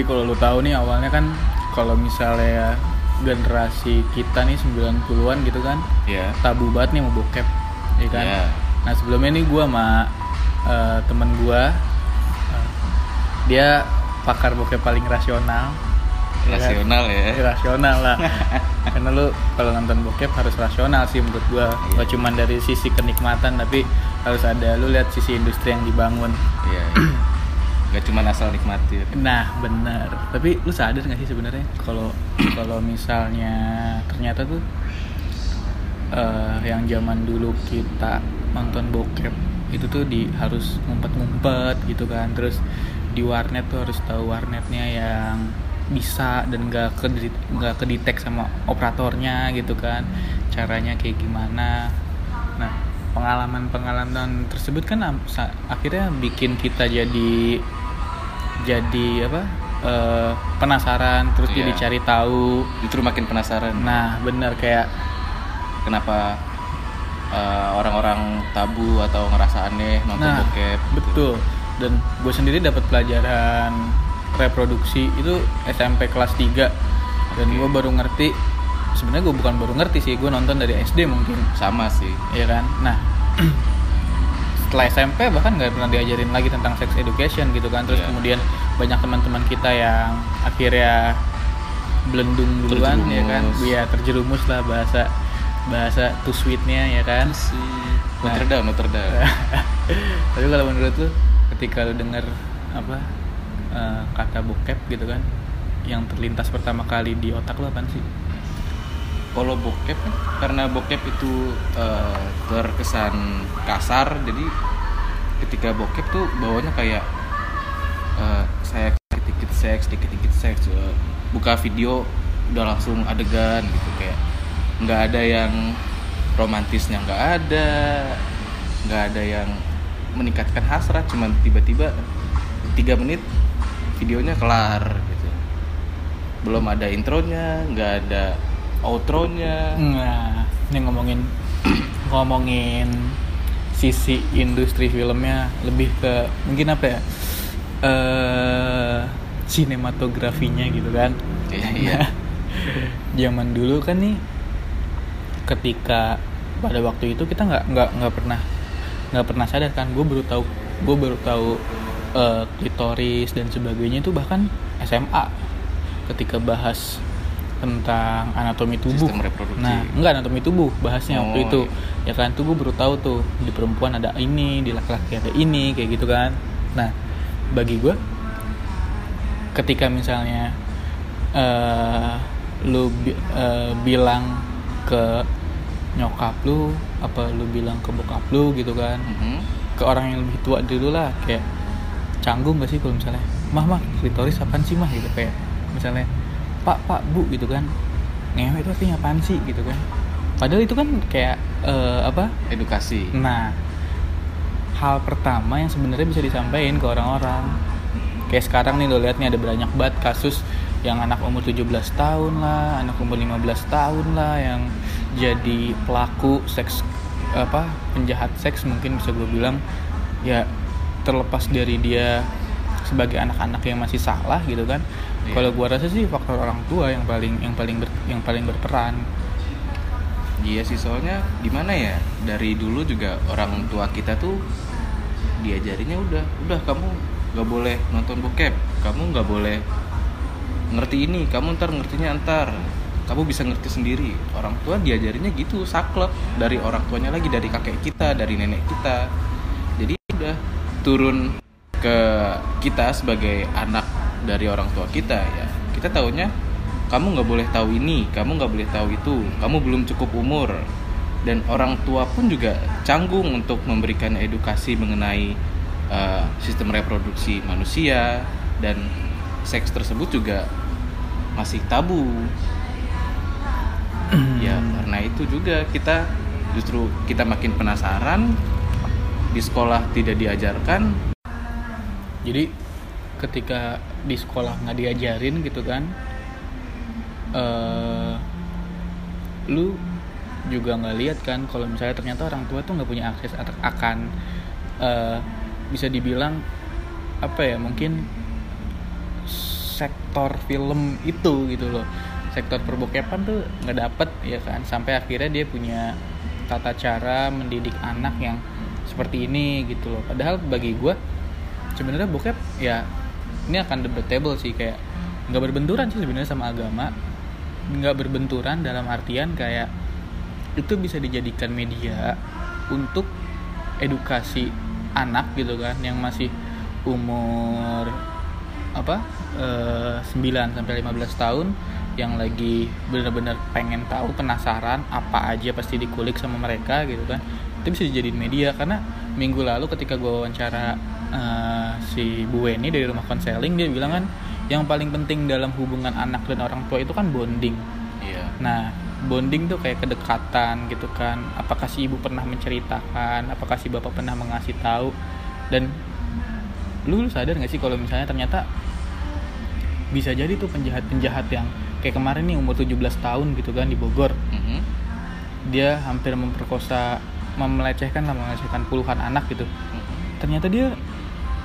jadi kalau lu tahu nih awalnya kan kalau misalnya generasi kita nih 90-an gitu kan ya tabu banget nih mau bokep ya kan? Iya. nah sebelumnya nih gue sama eh, temen gue eh, dia pakar bokep paling rasional. Ya kan? rasional ya. Rasional lah. Karena lu kalau nonton bokep harus rasional sih menurut gua. Iya. gak cuma dari sisi kenikmatan tapi harus ada lu lihat sisi industri yang dibangun. Iya nggak cuma asal nikmatin nah benar. Tapi lu sadar gak sih sebenarnya kalau kalau misalnya ternyata tuh eh, yang zaman dulu kita nonton bokep itu tuh di harus ngumpet-ngumpet gitu kan. Terus di warnet tuh harus tahu warnetnya yang bisa dan gak ke nggak kedetek sama operatornya gitu kan. Caranya kayak gimana. Nah pengalaman-pengalaman tersebut kan akhirnya bikin kita jadi jadi apa eh, penasaran terus jadi Iya. cari tahu. Justru makin penasaran. Nah bener kayak kenapa uh, orang-orang tabu atau ngerasa aneh nonton Nah, bokep gitu. betul. Dan gue sendiri dapat pelajaran reproduksi itu SMP kelas 3 dan Oke. gue baru ngerti sebenarnya gue bukan baru ngerti sih gue nonton dari SD mungkin. Sama sih. Ya kan? Nah setelah SMP bahkan nggak pernah diajarin lagi tentang sex education gitu kan terus Iya. kemudian banyak teman-teman kita yang akhirnya belendung duluan ya kan Terjerumus. ya terjerumus lah bahasa bahasa too sweetnya ya kan Nah. Notre Dame Notre Dame tapi kalau menurut lu ketika lu denger apa eh, kata bokep gitu kan yang terlintas pertama kali di otak lu apa sih kalau bokep karena bokep itu uh, terkesan kasar jadi ketika bokep tuh bawanya kayak uh, seks dikit seks dikit dikit seks uh, buka video udah langsung adegan gitu kayak nggak ada yang romantisnya nggak ada nggak ada yang meningkatkan hasrat cuman tiba-tiba tiga menit videonya kelar gitu. Belum ada intronya nggak ada outronya Nah, ini ngomongin ngomongin sisi industri filmnya lebih ke mungkin apa ya? eh sinematografinya gitu kan. Iya, iya. Zaman dulu kan nih ketika pada waktu itu kita nggak nggak nggak pernah nggak pernah sadar kan gue baru tahu gue baru tahu eh, klitoris dan sebagainya itu bahkan SMA ketika bahas tentang anatomi tubuh. Sistem reproduksi. nah enggak anatomi tubuh bahasnya waktu Oh, itu ya kan tuh gue baru tahu tuh di perempuan ada ini di laki-laki ada ini kayak gitu kan. Nah bagi gue ketika misalnya eh lu bi- eh, bilang ke nyokap lu apa lu bilang ke bokap lu gitu kan Mhm. ke orang yang lebih tua dulu lah kayak canggung gak sih kalau misalnya mah mah klitoris apaan sih mah? Gitu kayak misalnya pak pak bu gitu kan. Ngewe itu artinya apaan sih? gitu kan. Padahal itu kan kayak eh, apa? Edukasi. Nah, hal pertama yang sebenarnya bisa disampaikan ke orang-orang. Kayak sekarang nih lo lihat nih ada banyak banget kasus yang anak umur 17 tahun lah, anak umur 15 tahun lah yang jadi pelaku seks apa penjahat seks mungkin bisa gue bilang. Ya terlepas dari dia sebagai anak-anak yang masih salah gitu kan. Iya. Kalau gua rasa sih faktor orang tua yang paling yang paling ber- yang paling berperan. iya sih soalnya gimana ya dari dulu juga orang tua kita tuh diajarinnya udah udah kamu nggak boleh nonton bokep kamu nggak boleh ngerti ini kamu ntar ngertinya ntar kamu bisa ngerti sendiri orang tua diajarinnya gitu saklek dari orang tuanya lagi dari kakek kita dari nenek kita jadi udah turun ke kita sebagai anak dari orang tua kita ya. Kita taunya kamu nggak boleh tahu ini kamu nggak boleh tahu itu kamu belum cukup umur. Dan orang tua pun juga canggung untuk memberikan edukasi mengenai uh, sistem reproduksi manusia dan seks tersebut juga masih tabu. Ya karena itu juga kita justru kita makin penasaran di sekolah tidak diajarkan jadi ketika di sekolah nggak diajarin gitu kan eh lu juga nggak lihat kan kalau misalnya ternyata orang tua tuh nggak punya akses akan eh, bisa dibilang apa ya mungkin sektor film itu gitu loh. Sektor perbokepan tuh nggak dapet ya kan? Sampai akhirnya dia punya tata cara mendidik anak yang seperti ini gitu loh. Padahal bagi gue sebenarnya bokep ya ini akan debatable sih kayak nggak berbenturan sih sebenarnya sama agama. Nggak berbenturan dalam artian kayak itu bisa dijadikan media untuk edukasi anak gitu kan yang masih umur apa eh, 9 sampai 15 tahun yang lagi bener-bener pengen tahu penasaran apa aja pasti dikulik sama mereka gitu kan itu bisa dijadiin media karena minggu lalu ketika gue wawancara eh, si Bu Weni dari rumah konseling dia bilang kan yang paling penting dalam hubungan anak dan orang tua itu kan bonding iya Nah, bonding tuh kayak kedekatan gitu kan. Apakah si ibu pernah menceritakan? Apakah si bapak pernah mengasih tahu? Dan lu, lu sadar gak sih kalau misalnya ternyata bisa jadi tuh penjahat-penjahat yang kayak kemarin nih umur 17 tahun gitu kan di Bogor. Mhm. Dia hampir memperkosa, melecehkan lah melecehkan puluhan anak gitu. Mhm. Ternyata dia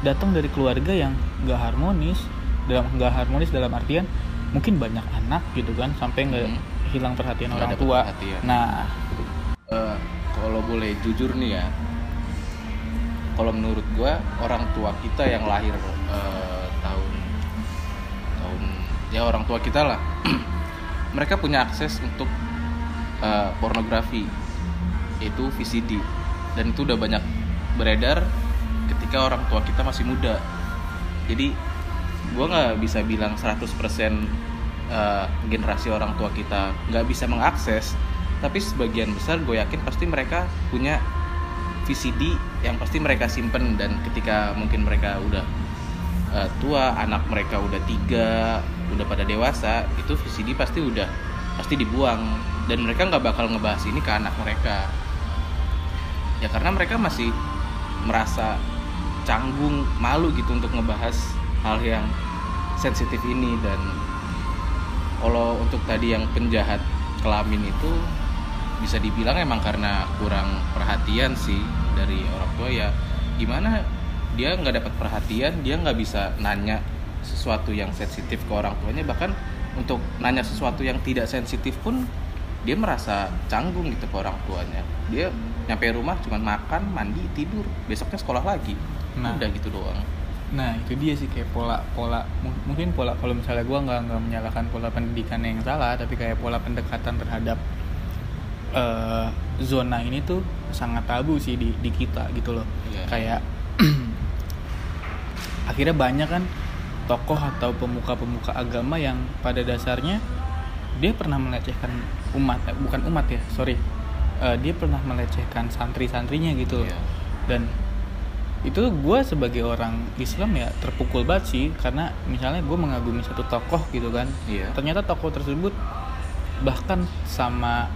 datang dari keluarga yang gak harmonis dalam gak harmonis dalam artian mungkin banyak anak gitu kan sampai nggak Mhm. hilang perhatian Nggak orang tua. perhatian. Nah, Eh, kalau boleh jujur nih ya kalau menurut gua orang tua kita yang lahir eh, tahun tahun ya orang tua kita lah mereka punya akses untuk eh, pornografi itu VCD dan itu udah banyak beredar ketika orang tua kita masih muda. Jadi gua nggak bisa bilang 100% eh, generasi orang tua kita nggak bisa mengakses. Tapi sebagian besar gue yakin pasti mereka punya VCD yang pasti mereka simpen. Dan ketika mungkin mereka udah eh, tua anak mereka udah tiga udah pada dewasa itu VCD pasti udah pasti dibuang. Dan mereka nggak bakal ngebahas ini ke anak mereka ya karena mereka masih merasa canggung malu gitu untuk ngebahas hal yang sensitif ini dan kalau untuk tadi yang penjahat kelamin itu bisa dibilang emang karena kurang perhatian sih dari orang tua ya gimana dia nggak dapat perhatian dia nggak bisa nanya sesuatu yang sensitif ke orang tuanya bahkan untuk nanya sesuatu yang tidak sensitif pun dia merasa canggung gitu ke orang tuanya. Dia nyampe rumah cuma makan mandi tidur. Besoknya sekolah lagi. Nah. udah gitu doang. Nah itu dia sih kayak pola pola mu- mungkin pola kalau misalnya gua nggak nggak menyalahkan pola pendidikan yang salah tapi kayak pola pendekatan terhadap eh, zona ini tuh sangat tabu sih di di kita gitu loh. Iya. kayak akhirnya banyak kan tokoh atau pemuka-pemuka agama yang pada dasarnya dia pernah melecehkan umat eh, bukan umat ya sorry Eh, dia pernah melecehkan santri-santrinya gitu loh Iya. dan itu gue sebagai orang Islam ya terpukul banget sih karena misalnya gue mengagumi satu tokoh gitu kan Iya. ternyata tokoh tersebut bahkan sama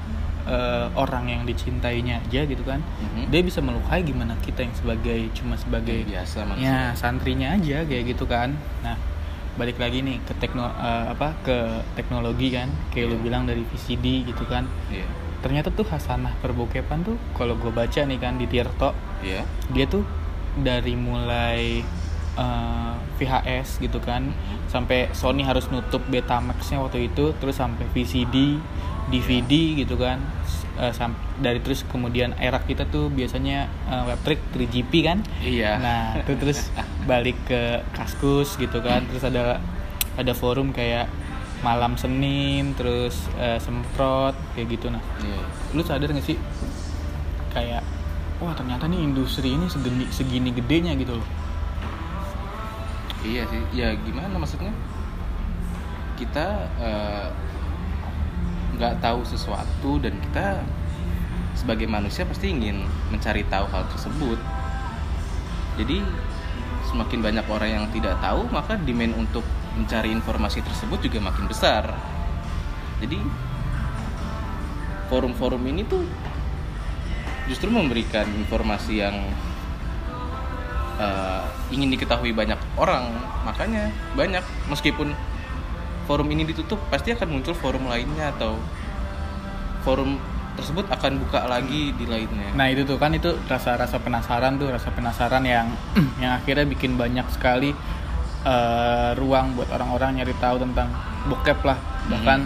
eh, orang yang dicintainya aja gitu kan Mhm. dia bisa melukai gimana kita yang sebagai cuma sebagai biasa manusia ya santrinya aja kayak gitu kan nah balik lagi nih ke tekno eh, apa ke teknologi kan kayak lu Iya. bilang dari VCD gitu kan iya ternyata tuh hasanah perbokepan tuh kalau gue baca nih kan di Tirto iya. dia tuh dari mulai eh, VHS gitu kan sampai Sony harus nutup Betamaxnya waktu itu terus sampai VCD DVD gitu kan sam- dari terus kemudian era kita tuh biasanya eh, webtrick 3GP kan? Iya. Nah itu terus balik ke Kaskus gitu kan terus ada ada forum kayak malam Senin terus eh, semprot kayak gitu nah Iya. lu sadar gak sih kayak wah ternyata nih industri ini segini segini gedenya gitu loh Iya sih, ya gimana maksudnya? Kita eh, nggak tahu sesuatu dan kita sebagai manusia pasti ingin mencari tahu hal tersebut. Jadi semakin banyak orang yang tidak tahu, maka demand untuk mencari informasi tersebut juga makin besar. Jadi forum-forum ini tuh justru memberikan informasi yang eh, ingin diketahui banyak orang makanya banyak meskipun forum ini ditutup pasti akan muncul forum lainnya atau forum tersebut akan buka lagi di lainnya nah itu tuh kan itu rasa rasa penasaran tuh rasa penasaran yang yang akhirnya bikin banyak sekali eh, ruang buat orang-orang nyari tahu tentang bokep lah. Bahkan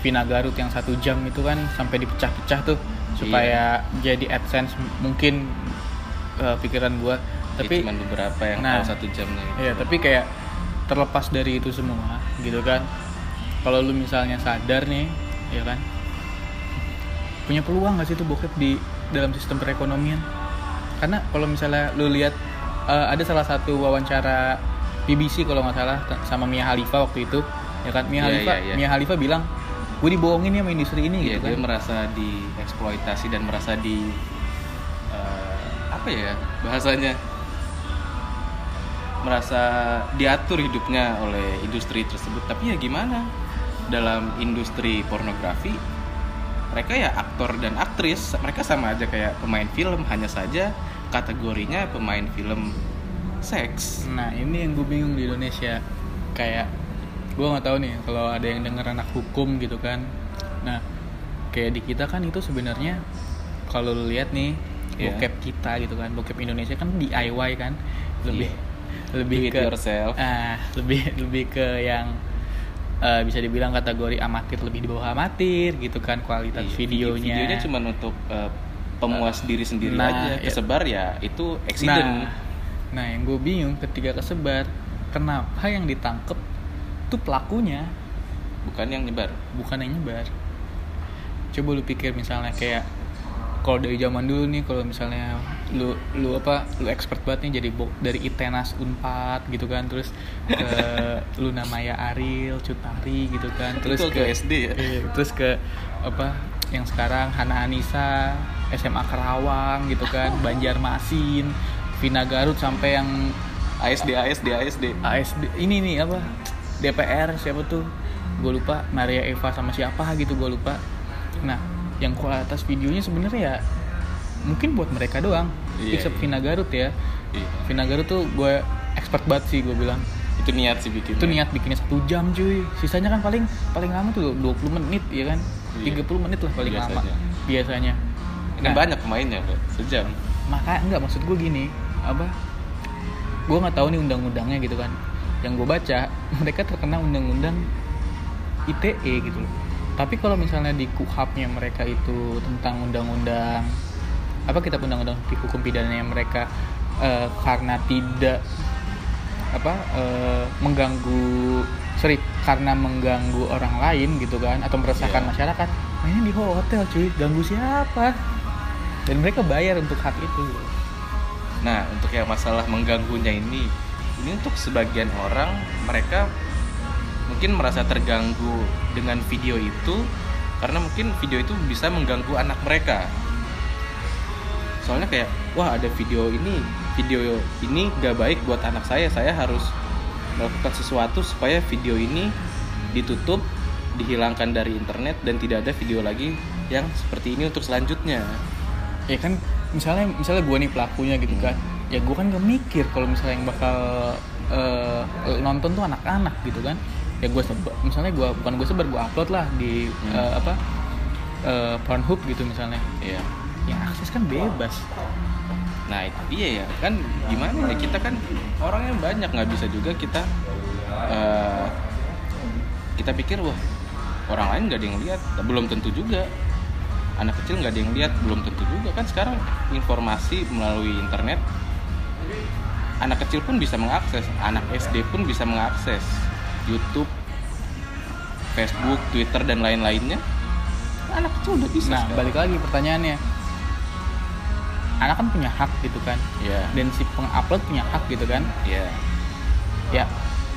Vina Garut yang satu jam itu kan sampai dipecah-pecah tuh supaya jadi adsense mungkin eh, pikiran gua. Tapi cuma beberapa yang Nah. tahu satu jamnya ya tapi kayak terlepas dari itu semua gitu kan. Kalau lu misalnya sadar nih ya kan? Punya peluang gak sih tuh bokep di dalam sistem perekonomian? Karena kalau misalnya lu lihat eh, ada salah satu wawancara BBC kalau nggak salah sama Mia Khalifa waktu itu ya kan Mia Iya, Khalifa iya, iya. Mia Khalifa bilang gue dibohongin ya sama industri ini Iya, gitu dia kan merasa dieksploitasi dan merasa di eh, apa ya bahasanya merasa diatur hidupnya oleh industri tersebut. Tapi ya gimana? Dalam industri pornografi mereka ya aktor dan aktris, mereka sama aja kayak pemain film, hanya saja kategorinya pemain film seks. Nah ini yang gue bingung di Indonesia kayak gue nggak tahu nih kalau ada yang denger anak hukum gitu kan. Nah kayak di kita kan itu sebenarnya kalau lu lihat nih Iya. bokep kita gitu kan, bokep Indonesia kan DIY kan lebih lebih Do ke yourself. ah lebih lebih ke yang eh, bisa dibilang kategori amatir lebih di bawah amatir gitu kan kualitas Iya, videonya. Videonya cuma untuk eh, pemuas diri sendiri Nah, aja. Kesebar ya itu accident. Nah, nah yang gue bingung ketika kesebar, kenapa yang ditangkep tuh pelakunya bukan yang nyebar. bukan yang nyebar. Coba lu pikir misalnya kayak kalau dari zaman dulu nih kalau misalnya lu lu apa lu expert banget nih jadi dari Itenas Unpad gitu kan terus ke Luna Maya Aril Cutari gitu kan terus Itu ke waktu SD ya? Iya, terus ke apa yang sekarang Hana Anissa SMA Kerawang gitu kan Banjarmasin Vina Garut sampai yang ASD ASD ASD. ASD ini nih apa DPR siapa tuh gue lupa Maria Eva sama siapa gitu gue lupa nah yang kualitas videonya sebenarnya ya mungkin buat mereka doang Iya, except iya. Vina Garut ya Iya. Vina Garut tuh gue expert banget sih gue bilang Itu niat sih bikin. itu niat bikinnya satu jam cuy sisanya kan paling paling lama tuh 20 menit ya kan Iya. 30 menit lah paling lama Biasanya. biasanya Kan Nah, banyak pemainnya. Sejam. maka enggak maksud gue gini apa gue nggak tahu nih undang-undangnya gitu kan. Yang gue baca mereka terkena undang-undang ITE gitu loh. Tapi kalau misalnya di kuhapnya mereka itu tentang undang-undang apa kita undang-undang di hukum pidananya mereka eh, karena tidak apa eh, mengganggu sorry karena mengganggu orang lain gitu kan atau meresahkan Iya. masyarakat mainnya di hotel cuy ganggu siapa? Dan mereka bayar untuk hak itu Nah, untuk yang masalah mengganggunya ini, ini untuk sebagian orang mereka mungkin merasa terganggu dengan video itu karena mungkin video itu bisa mengganggu anak mereka. Soalnya kayak, wah ada video ini, video ini gak baik buat anak saya, saya harus melakukan sesuatu supaya video ini ditutup, dihilangkan dari internet dan tidak ada video lagi yang seperti ini untuk selanjutnya. ya kan misalnya misalnya gue nih pelakunya gitu kan ya gue kan gak mikir kalau misalnya yang bakal eh, nonton tuh anak-anak gitu kan. Ya gue misalnya gue bukan gue sebar gue upload lah di Hmm. eh, apa eh, Pornhub gitu misalnya. Iya. yang akses kan bebas. Nah itu dia ya. Kan gimana ya kita kan orangnya banyak nggak bisa juga kita eh, kita pikir wah orang lain nggak ada yang lihat. Belum tentu juga anak kecil nggak ada yang lihat belum tentu juga kan sekarang informasi melalui internet. Anak kecil pun bisa mengakses anak SD pun bisa mengakses YouTube Facebook Twitter dan lain-lainnya. Anak kecil udah bisa nah sekarang. balik lagi pertanyaannya. Anak kan punya hak gitu kan. Ya dan si pengupload punya hak gitu kan. Ya ya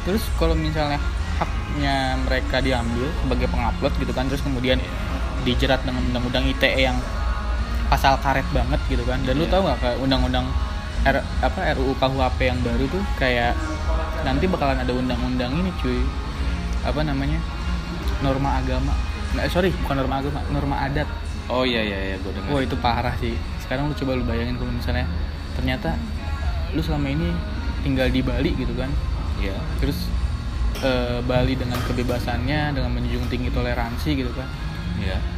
terus kalau misalnya haknya mereka diambil sebagai pengupload gitu kan terus kemudian dijerat dengan undang-undang ITE yang pasal karet banget gitu kan. Dan lu Iya. tahu nggak kayak undang-undang R, apa RUU KUHP yang baru tuh kayak nanti bakalan ada undang-undang ini cuy. Apa namanya? Norma agama. Nah, sorry bukan norma agama norma adat. Oh iya iya iya gue dengar. Wah itu parah sih. Sekarang lu coba lu bayangin kalau misalnya ternyata lu selama ini tinggal di Bali gitu kan. Iya. terus eh, Bali dengan kebebasannya dengan menjunjung tinggi toleransi gitu kan. Iya.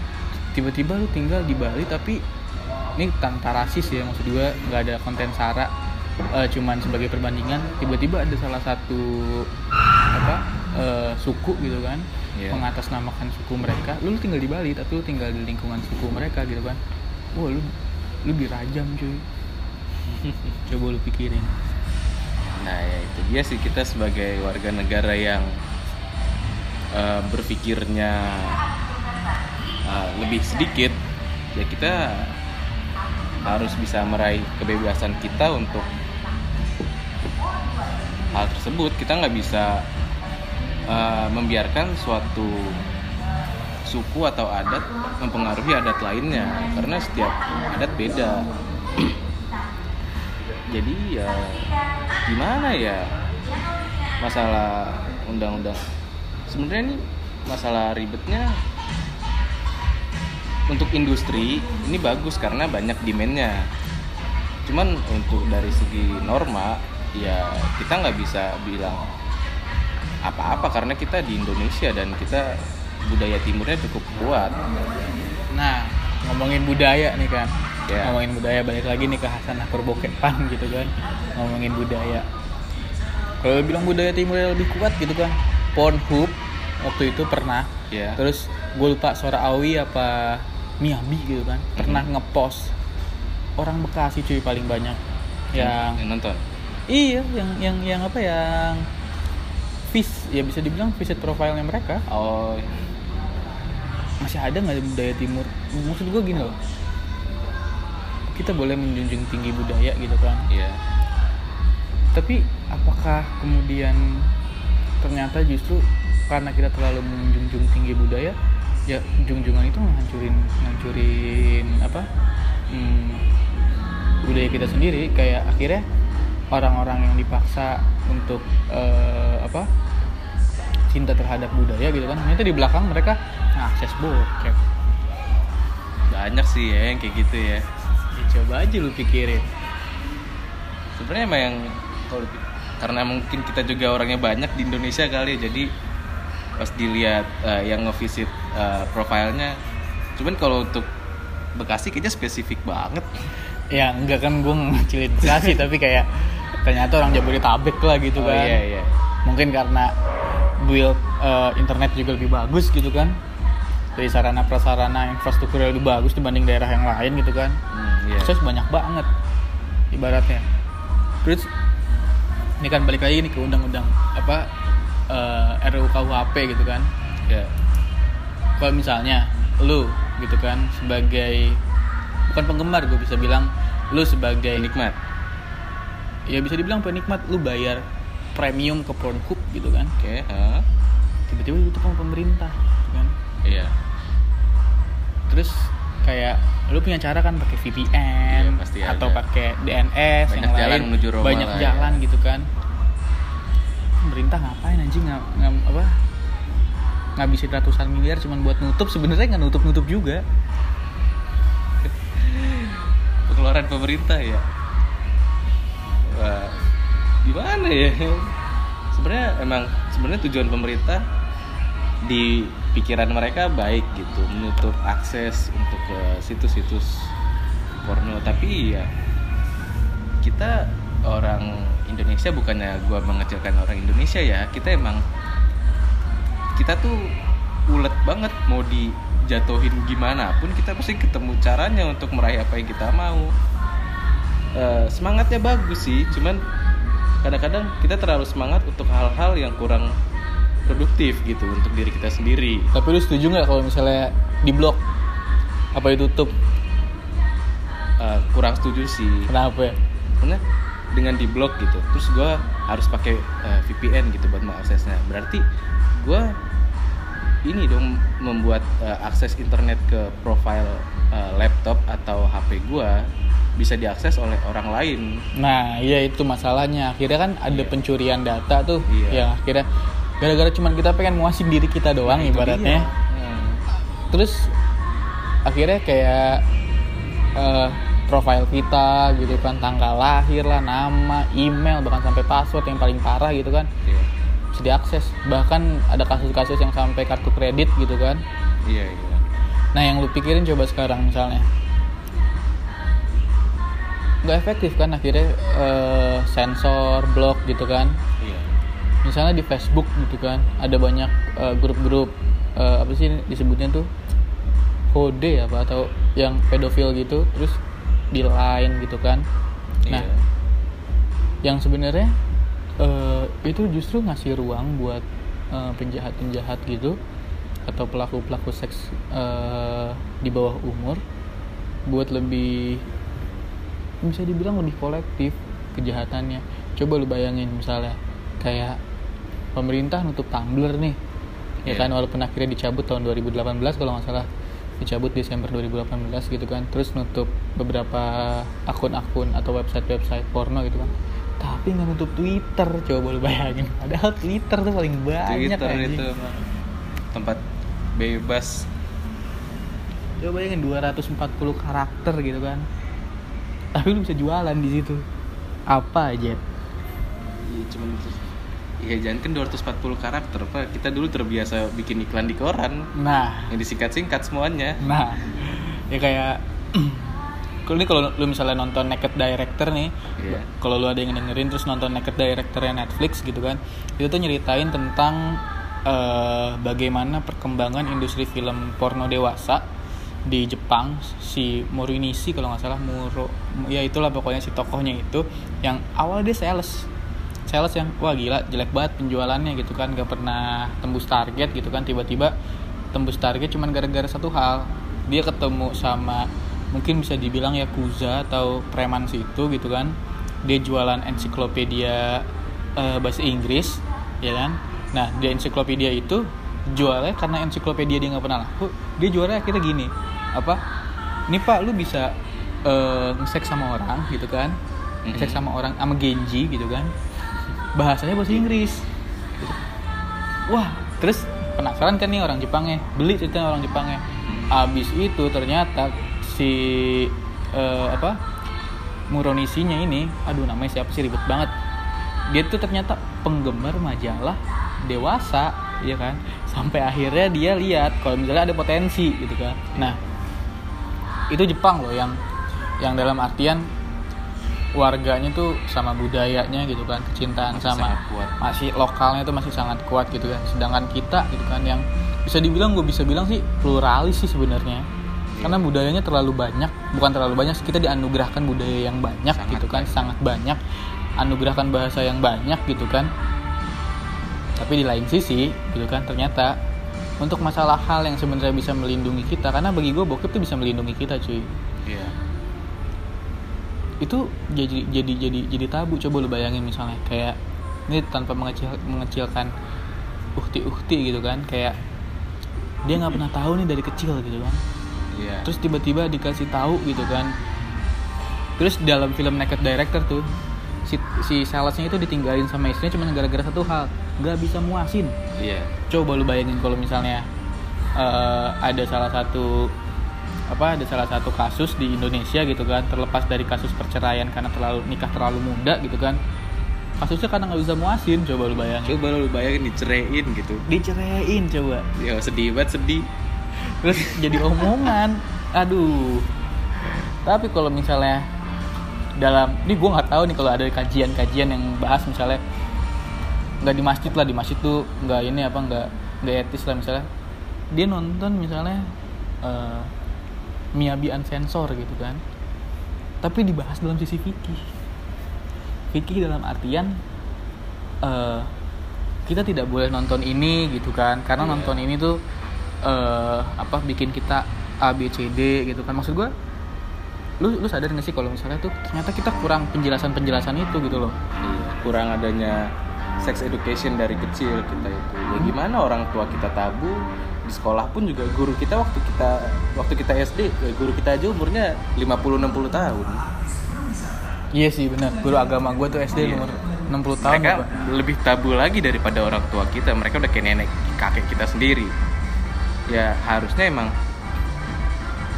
Tiba-tiba lu tinggal di Bali tapi ini tanpa rasis ya maksud gue nggak ada konten sara eh, cuman sebagai perbandingan tiba-tiba ada salah satu apa eh, suku gitu kan Iya. mengatasnamakan suku mereka. Lu, lu tinggal di Bali tapi lu tinggal di lingkungan suku mereka gitu kan. Wah lu lu dirajam cuy. Coba lu pikirin. Nah ya itu dia sih kita sebagai warga negara yang eh, berpikirnya eh, lebih sedikit ya kita harus bisa meraih kebebasan kita untuk hal tersebut. Kita nggak bisa eh, membiarkan suatu suku atau adat mempengaruhi adat lainnya karena setiap adat beda. Jadi ya gimana ya masalah undang-undang? Sebenarnya ini masalah ribetnya untuk industri ini bagus karena banyak demandnya. Cuman untuk dari segi norma ya kita nggak bisa bilang apa-apa karena kita di Indonesia dan kita budaya timurnya cukup kuat. Nah ngomongin budaya nih kan Ya. ngomongin budaya balik lagi nih ke Hasan Perbokepan gitu kan. Ngomongin budaya. Kalau bilang budaya timurnya lebih kuat gitu kan Pornhub waktu itu pernah. Ya. Terus gue lupa suara Awi apa Miyabi gitu kan. Pernah ngepost orang Bekasi cuy paling banyak yang yang nonton? Iya yang yang yang apa yang vis ya bisa dibilang visit profilnya mereka. Oh masih ada nggak budaya timur? Maksud gue gini loh. Kita boleh menjunjung tinggi budaya gitu kan. Iya. Tapi apakah kemudian ternyata justru karena kita terlalu menjunjung tinggi budaya ya junjungan itu menghancurin menghancurin apa? Hmm, budaya kita sendiri. Kayak akhirnya orang-orang yang dipaksa untuk eh, apa? Cinta terhadap budaya gitu kan. Ternyata di belakang mereka akses bokep. Banyak sih ya yang kayak gitu ya. Ya, coba aja lu pikirin. Sebenarnya emang yang kalau karena mungkin kita juga orangnya banyak di Indonesia kali ya jadi pas dilihat eh, yang ngevisit eh, profilnya. Cuman kalau untuk Bekasi kayaknya spesifik banget. Ya enggak kan gue ngecilin Bekasi tapi kayak ternyata orang Jabodetabek lah gitu oh kan iya iya. Mungkin karena build eh, internet juga lebih bagus gitu kan. Dari sarana prasarana infrastruktur lebih bagus dibanding daerah yang lain gitu kan. Hmm, iya. akses banyak banget ibaratnya. Terus ini kan balik lagi nih ke undang-undang apa eh, RUU KUHP gitu kan. Ya kalau misalnya lu gitu kan sebagai bukan penggemar gue bisa bilang lu sebagai nikmat ya bisa dibilang penikmat lu bayar premium ke Pornhub gitu kan. Oke ha? tiba-tiba ditutup sama pemerintah gitu kan. Iya. Terus kayak lu punya cara kan pakai VPN Iya, pasti atau pakai DNS Banyak yang jalan lain menuju Roma banyak lah ya. jalan gitu kan. Pemerintah ngapain anjing? Nggak- apa ngabisin ratusan miliar cuman buat nutup sebenarnya nggak nutup nutup juga. Pengeluaran pemerintah ya. Wah, gimana ya? Sebenarnya emang sebenarnya tujuan pemerintah di pikiran mereka baik gitu menutup akses untuk ke situs-situs porno. Tapi ya kita orang Indonesia bukannya gua mengecilkan orang Indonesia ya kita emang kita tuh ulet banget mau dijatuhin gimana pun kita pasti ketemu caranya untuk meraih apa yang kita mau. Eh, semangatnya bagus sih cuman kadang-kadang kita terlalu semangat untuk hal-hal yang kurang produktif gitu untuk diri kita sendiri. Tapi lu setuju nggak kalau misalnya di blok? Apa ditutup? Eh, kurang setuju sih. Kenapa? Ya karena dengan di blok gitu terus gue harus pakai eh, VPN gitu buat mengaksesnya. Berarti gue ini dong membuat eh, akses internet ke profile eh, laptop atau HP gue bisa diakses oleh orang lain Nah, iya itu masalahnya. Akhirnya kan ada Iya. pencurian data tuh Iya. yang akhirnya gara-gara cuman kita pengen muasin diri kita doang Nah, ibaratnya. Hmm. Terus akhirnya kayak eh, profile kita gitu kan, tanggal lahir lah, nama, email, bahkan sampai password yang paling parah gitu kan Iya. Bisa diakses. Bahkan ada kasus-kasus yang sampai kartu kredit gitu kan. iya iya Nah, yang lu pikirin coba sekarang misalnya. nggak efektif kan akhirnya eh, sensor blok gitu kan iya misalnya di Facebook gitu kan ada banyak eh, grup-grup eh, apa sih disebutnya tuh hode apa atau yang pedofil gitu terus di line gitu kan nah Iya. yang sebenarnya eh, itu justru ngasih ruang buat eh, penjahat-penjahat gitu atau pelaku-pelaku seks eh, di bawah umur buat lebih bisa dibilang lebih kolektif kejahatannya coba lu bayangin misalnya kayak pemerintah nutup Tumblr nih ya Iya. kan walaupun akhirnya dicabut tahun 2018 kalau nggak salah dicabut Desember 2018 gitu kan terus nutup beberapa akun-akun atau website-website porno gitu kan tapi nggak nutup Twitter coba lu bayangin padahal Twitter tuh paling banyak Twitter anjing. itu emang tempat bebas coba bayangin 240 karakter gitu kan tapi lu bisa jualan di situ apa aja Iya cuman. Iya jangan kan 240 karakter Pak. Kita dulu terbiasa bikin iklan di koran nah yang disingkat-singkat semuanya. Nah, ya kayak ini kalau lu misalnya nonton Naked Director nih, Iya. kalau lu ada yang dengerin terus nonton Naked Directornya Netflix gitu kan, itu tuh nyeritain tentang eh, bagaimana perkembangan industri film porno dewasa di Jepang si Morinishi kalau nggak salah Muro ya itulah pokoknya si tokohnya itu yang awal dia sales sales yang wah gila jelek banget penjualannya gitu kan gak pernah tembus target gitu kan tiba-tiba tembus target cuman gara-gara satu hal dia ketemu sama mungkin bisa dibilang yakuza atau preman situ gitu kan. Dia jualan ensiklopedia eh, bahasa Inggris ya kan? Nah di ensiklopedia itu jualnya karena ensiklopedia dia nggak pernah laku dia jualnya akhirnya gini apa? Ini pak lu bisa eh, nge-seks sama orang gitu kan? Nge-seks sama orang sama Genji gitu kan? Bahasanya bahasa Inggris. Wah terus penasaran kan nih orang Jepangnya? Beli ceritanya orang Jepangnya. Abis itu ternyata si eh, apa Muronisinya ini aduh namanya siapa sih ribet banget. Dia tuh ternyata penggemar majalah dewasa ya kan? Sampai akhirnya dia lihat kalau misalnya ada potensi gitu kan? Nah itu Jepang loh yang yang dalam artian warganya tuh sama budayanya gitu kan kecintaan Masih sama kuat. masih lokalnya tuh masih sangat kuat gitu kan. Sedangkan kita gitu kan yang bisa dibilang gue bisa bilang sih pluralis sih sebenarnya karena budayanya terlalu banyak bukan terlalu banyak kita dianugerahkan budaya yang banyak Sangat gitu kan banyak. sangat banyak. Anugerahkan bahasa yang banyak gitu kan. Tapi di lain sisi gitu kan ternyata untuk masalah hal yang sebenarnya bisa melindungi kita karena bagi gue bokep tuh bisa melindungi kita cuy. Iya. itu jadi jadi jadi jadi tabu. Coba lu bayangin misalnya kayak ini tanpa mengecil mengecilkan uhti uhti gitu kan kayak dia nggak pernah tahu nih dari kecil gitu kan Iya. terus tiba-tiba dikasih tahu gitu kan terus dalam film Naked Director tuh si, si salesnya itu ditinggalin sama istrinya cuma gara-gara satu hal nggak bisa muasin Iya. coba lu bayangin kalau misalnya eh, ada salah satu apa ada salah satu kasus di Indonesia gitu kan terlepas dari kasus perceraian karena terlalu nikah terlalu muda gitu kan kasusnya karena nggak bisa muasin coba lu bayangin Coba lu bayangin diceraiin gitu. diceraiin coba Ya sedih banget sedih. Terus jadi omongan. Aduh. Tapi kalau misalnya dalam ini gue nggak tahu nih kalau ada kajian-kajian yang bahas misalnya nggak di masjid lah di masjid tuh nggak ini apa nggak nggak etis lah misalnya. Dia nonton misalnya eh, Miyabi unsensor gitu kan. Tapi dibahas dalam sisi fikih. Fikih dalam artian eh, kita tidak boleh nonton ini gitu kan. Karena Iya. nonton ini tuh eh, apa bikin kita A B C D gitu kan maksud gue lu lu sadar gak sih kalau misalnya tuh ternyata kita kurang penjelasan penjelasan itu gitu loh Iya. Kurang adanya sex education dari kecil kita itu. Ya gimana orang tua kita tabu di sekolah pun juga guru kita waktu kita waktu kita SD ya guru kita aja umurnya 50 60 tahun. iya sih benar guru agama gue tuh SD Iya. umur 60 tahun mereka apa? lebih tabu lagi daripada orang tua kita mereka udah kayak nenek kakek kita sendiri ya harusnya emang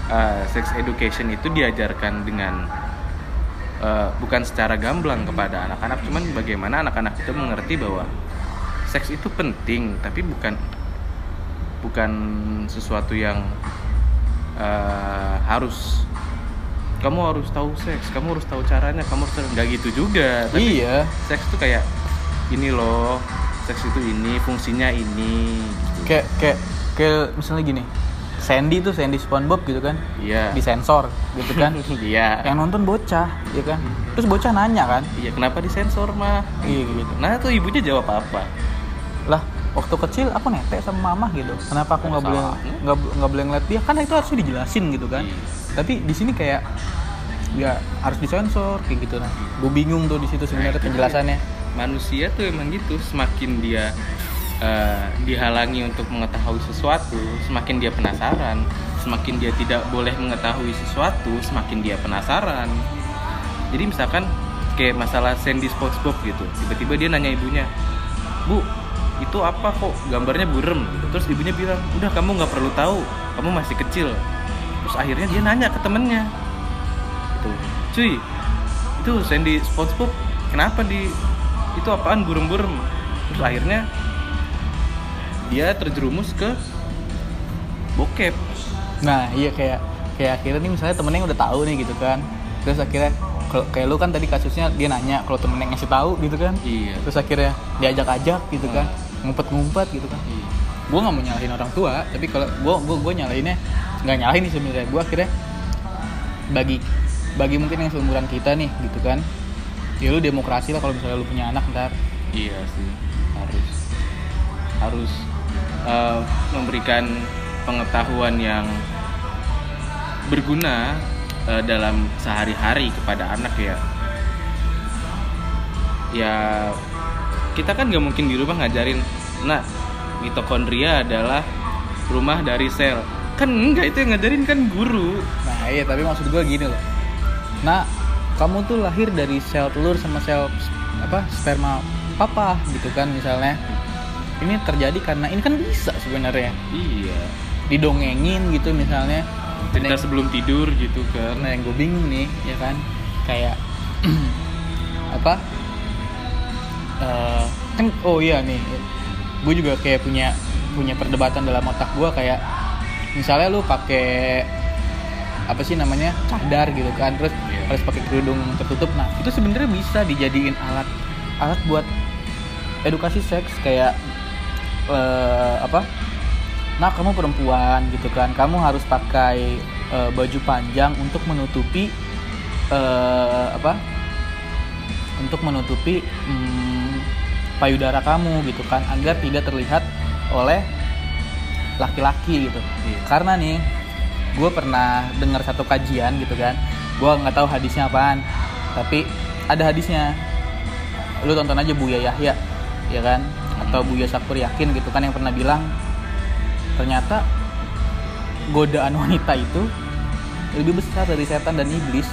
uh, sex education itu diajarkan dengan uh, bukan secara gamblang kepada anak-anak cuman bagaimana anak-anak itu mengerti bahwa seks itu penting tapi bukan bukan sesuatu yang uh, harus kamu harus tahu seks kamu harus tahu caranya kamu harus nggak gitu juga tapi iya seks tuh kayak ini loh seks itu ini fungsinya ini gitu. kayak kayak kayak misalnya gini Sandy tuh Sandy SpongeBob gitu kan? Iya. Disensor gitu kan? Iya. Yang nonton bocah ya kan? Terus bocah nanya kan? Iya kenapa disensor mah? Iya gitu. Nah tuh ibunya jawab apa? Lah waktu kecil aku netek sama mama gitu. Kenapa aku nggak boleh salah. nggak nggak boleh ngeliat dia? Kan itu harusnya dijelasin gitu kan? Iya. tapi di sini kayak ya harus disensor kayak gitu. Nah gue bingung tuh di situ sebenarnya Nah, penjelasannya. manusia tuh emang gitu. Semakin dia eh, dihalangi untuk mengetahui sesuatu semakin dia penasaran. Semakin dia tidak boleh mengetahui sesuatu semakin dia penasaran. Jadi misalkan kayak masalah Sandy SpongeBob gitu tiba-tiba dia nanya ibunya bu itu apa kok? Gambarnya burem. Terus ibunya bilang udah kamu nggak perlu tahu kamu masih kecil. Terus akhirnya dia nanya ke temennya. Gitu. Cuy itu Sandy SpongeBob kenapa di itu apaan burem-burem? Terus akhirnya dia terjerumus ke bokep. Nah iya kayak kayak akhirnya nih misalnya temennya udah tahu nih gitu kan. Terus akhirnya kalau kayak lu kan tadi kasusnya dia nanya kalau temennya ngasih tahu gitu kan. Iya. Terus akhirnya diajak-ajak gitu kan. Ngumpet-ngumpet gitu kan. Iya. gue nggak mau nyalahin orang tua tapi kalau gue gue gue nyalahinnya nggak nyalahin nih sebenarnya. Gue akhirnya bagi bagi mungkin yang seumuran kita nih gitu kan. Ya lu demokrasi lah kalau misalnya lu punya anak ntar. Iya sih. Harus harus eh, memberikan pengetahuan yang berguna eh, dalam sehari-hari kepada anak ya. Ya kita kan nggak mungkin di rumah ngajarin, nah mitokondria adalah rumah dari sel. Kan enggak itu yang ngajarin kan guru. nah iya tapi maksud gue gini loh nah kamu tuh lahir dari sel telur sama sel apa sperma papa gitu kan misalnya ini terjadi karena ini kan bisa sebenarnya Iya. didongengin gitu misalnya Cerita sebelum tidur gitu kan. karena yang gue bingung nih ya kan kayak apa Eh, kan oh iya nih gue juga kayak punya punya perdebatan dalam otak gue kayak misalnya lu pakai apa sih namanya cadar gitu kan terus Iya. harus pakai kerudung tertutup nah itu sebenarnya bisa dijadiin alat alat buat edukasi seks kayak eh, apa? Nah kamu perempuan gitu kan. Kamu harus pakai eh, baju panjang untuk menutupi eh, apa? Untuk menutupi hmm, payudara kamu gitu kan agar tidak terlihat oleh laki-laki gitu. Iya. karena nih gue pernah dengar satu kajian gitu kan. Gue nggak tahu hadisnya apaan tapi ada hadisnya. Lu tonton aja Buya Yahya ya kan? Atau Buya Sakur Yakin gitu kan yang pernah bilang ternyata godaan wanita itu lebih besar dari setan dan iblis.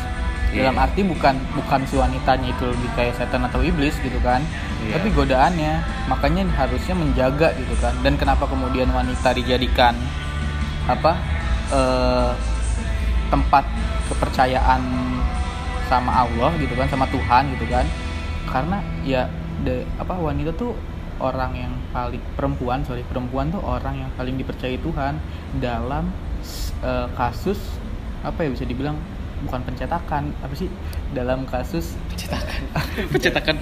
Iya. dalam arti bukan bukan si wanitanya itu lebih kayak setan atau iblis gitu kan Iya. tapi godaannya. Makanya harusnya menjaga gitu kan. Dan kenapa kemudian wanita dijadikan apa eh, tempat kepercayaan sama Allah gitu kan sama Tuhan gitu kan? Karena ya de, apa wanita tuh orang yang paling perempuan sorry perempuan tuh orang yang paling dipercayai Tuhan dalam eh, kasus apa ya bisa dibilang bukan pencetakan apa sih dalam kasus Pencetakan. Pencetakan.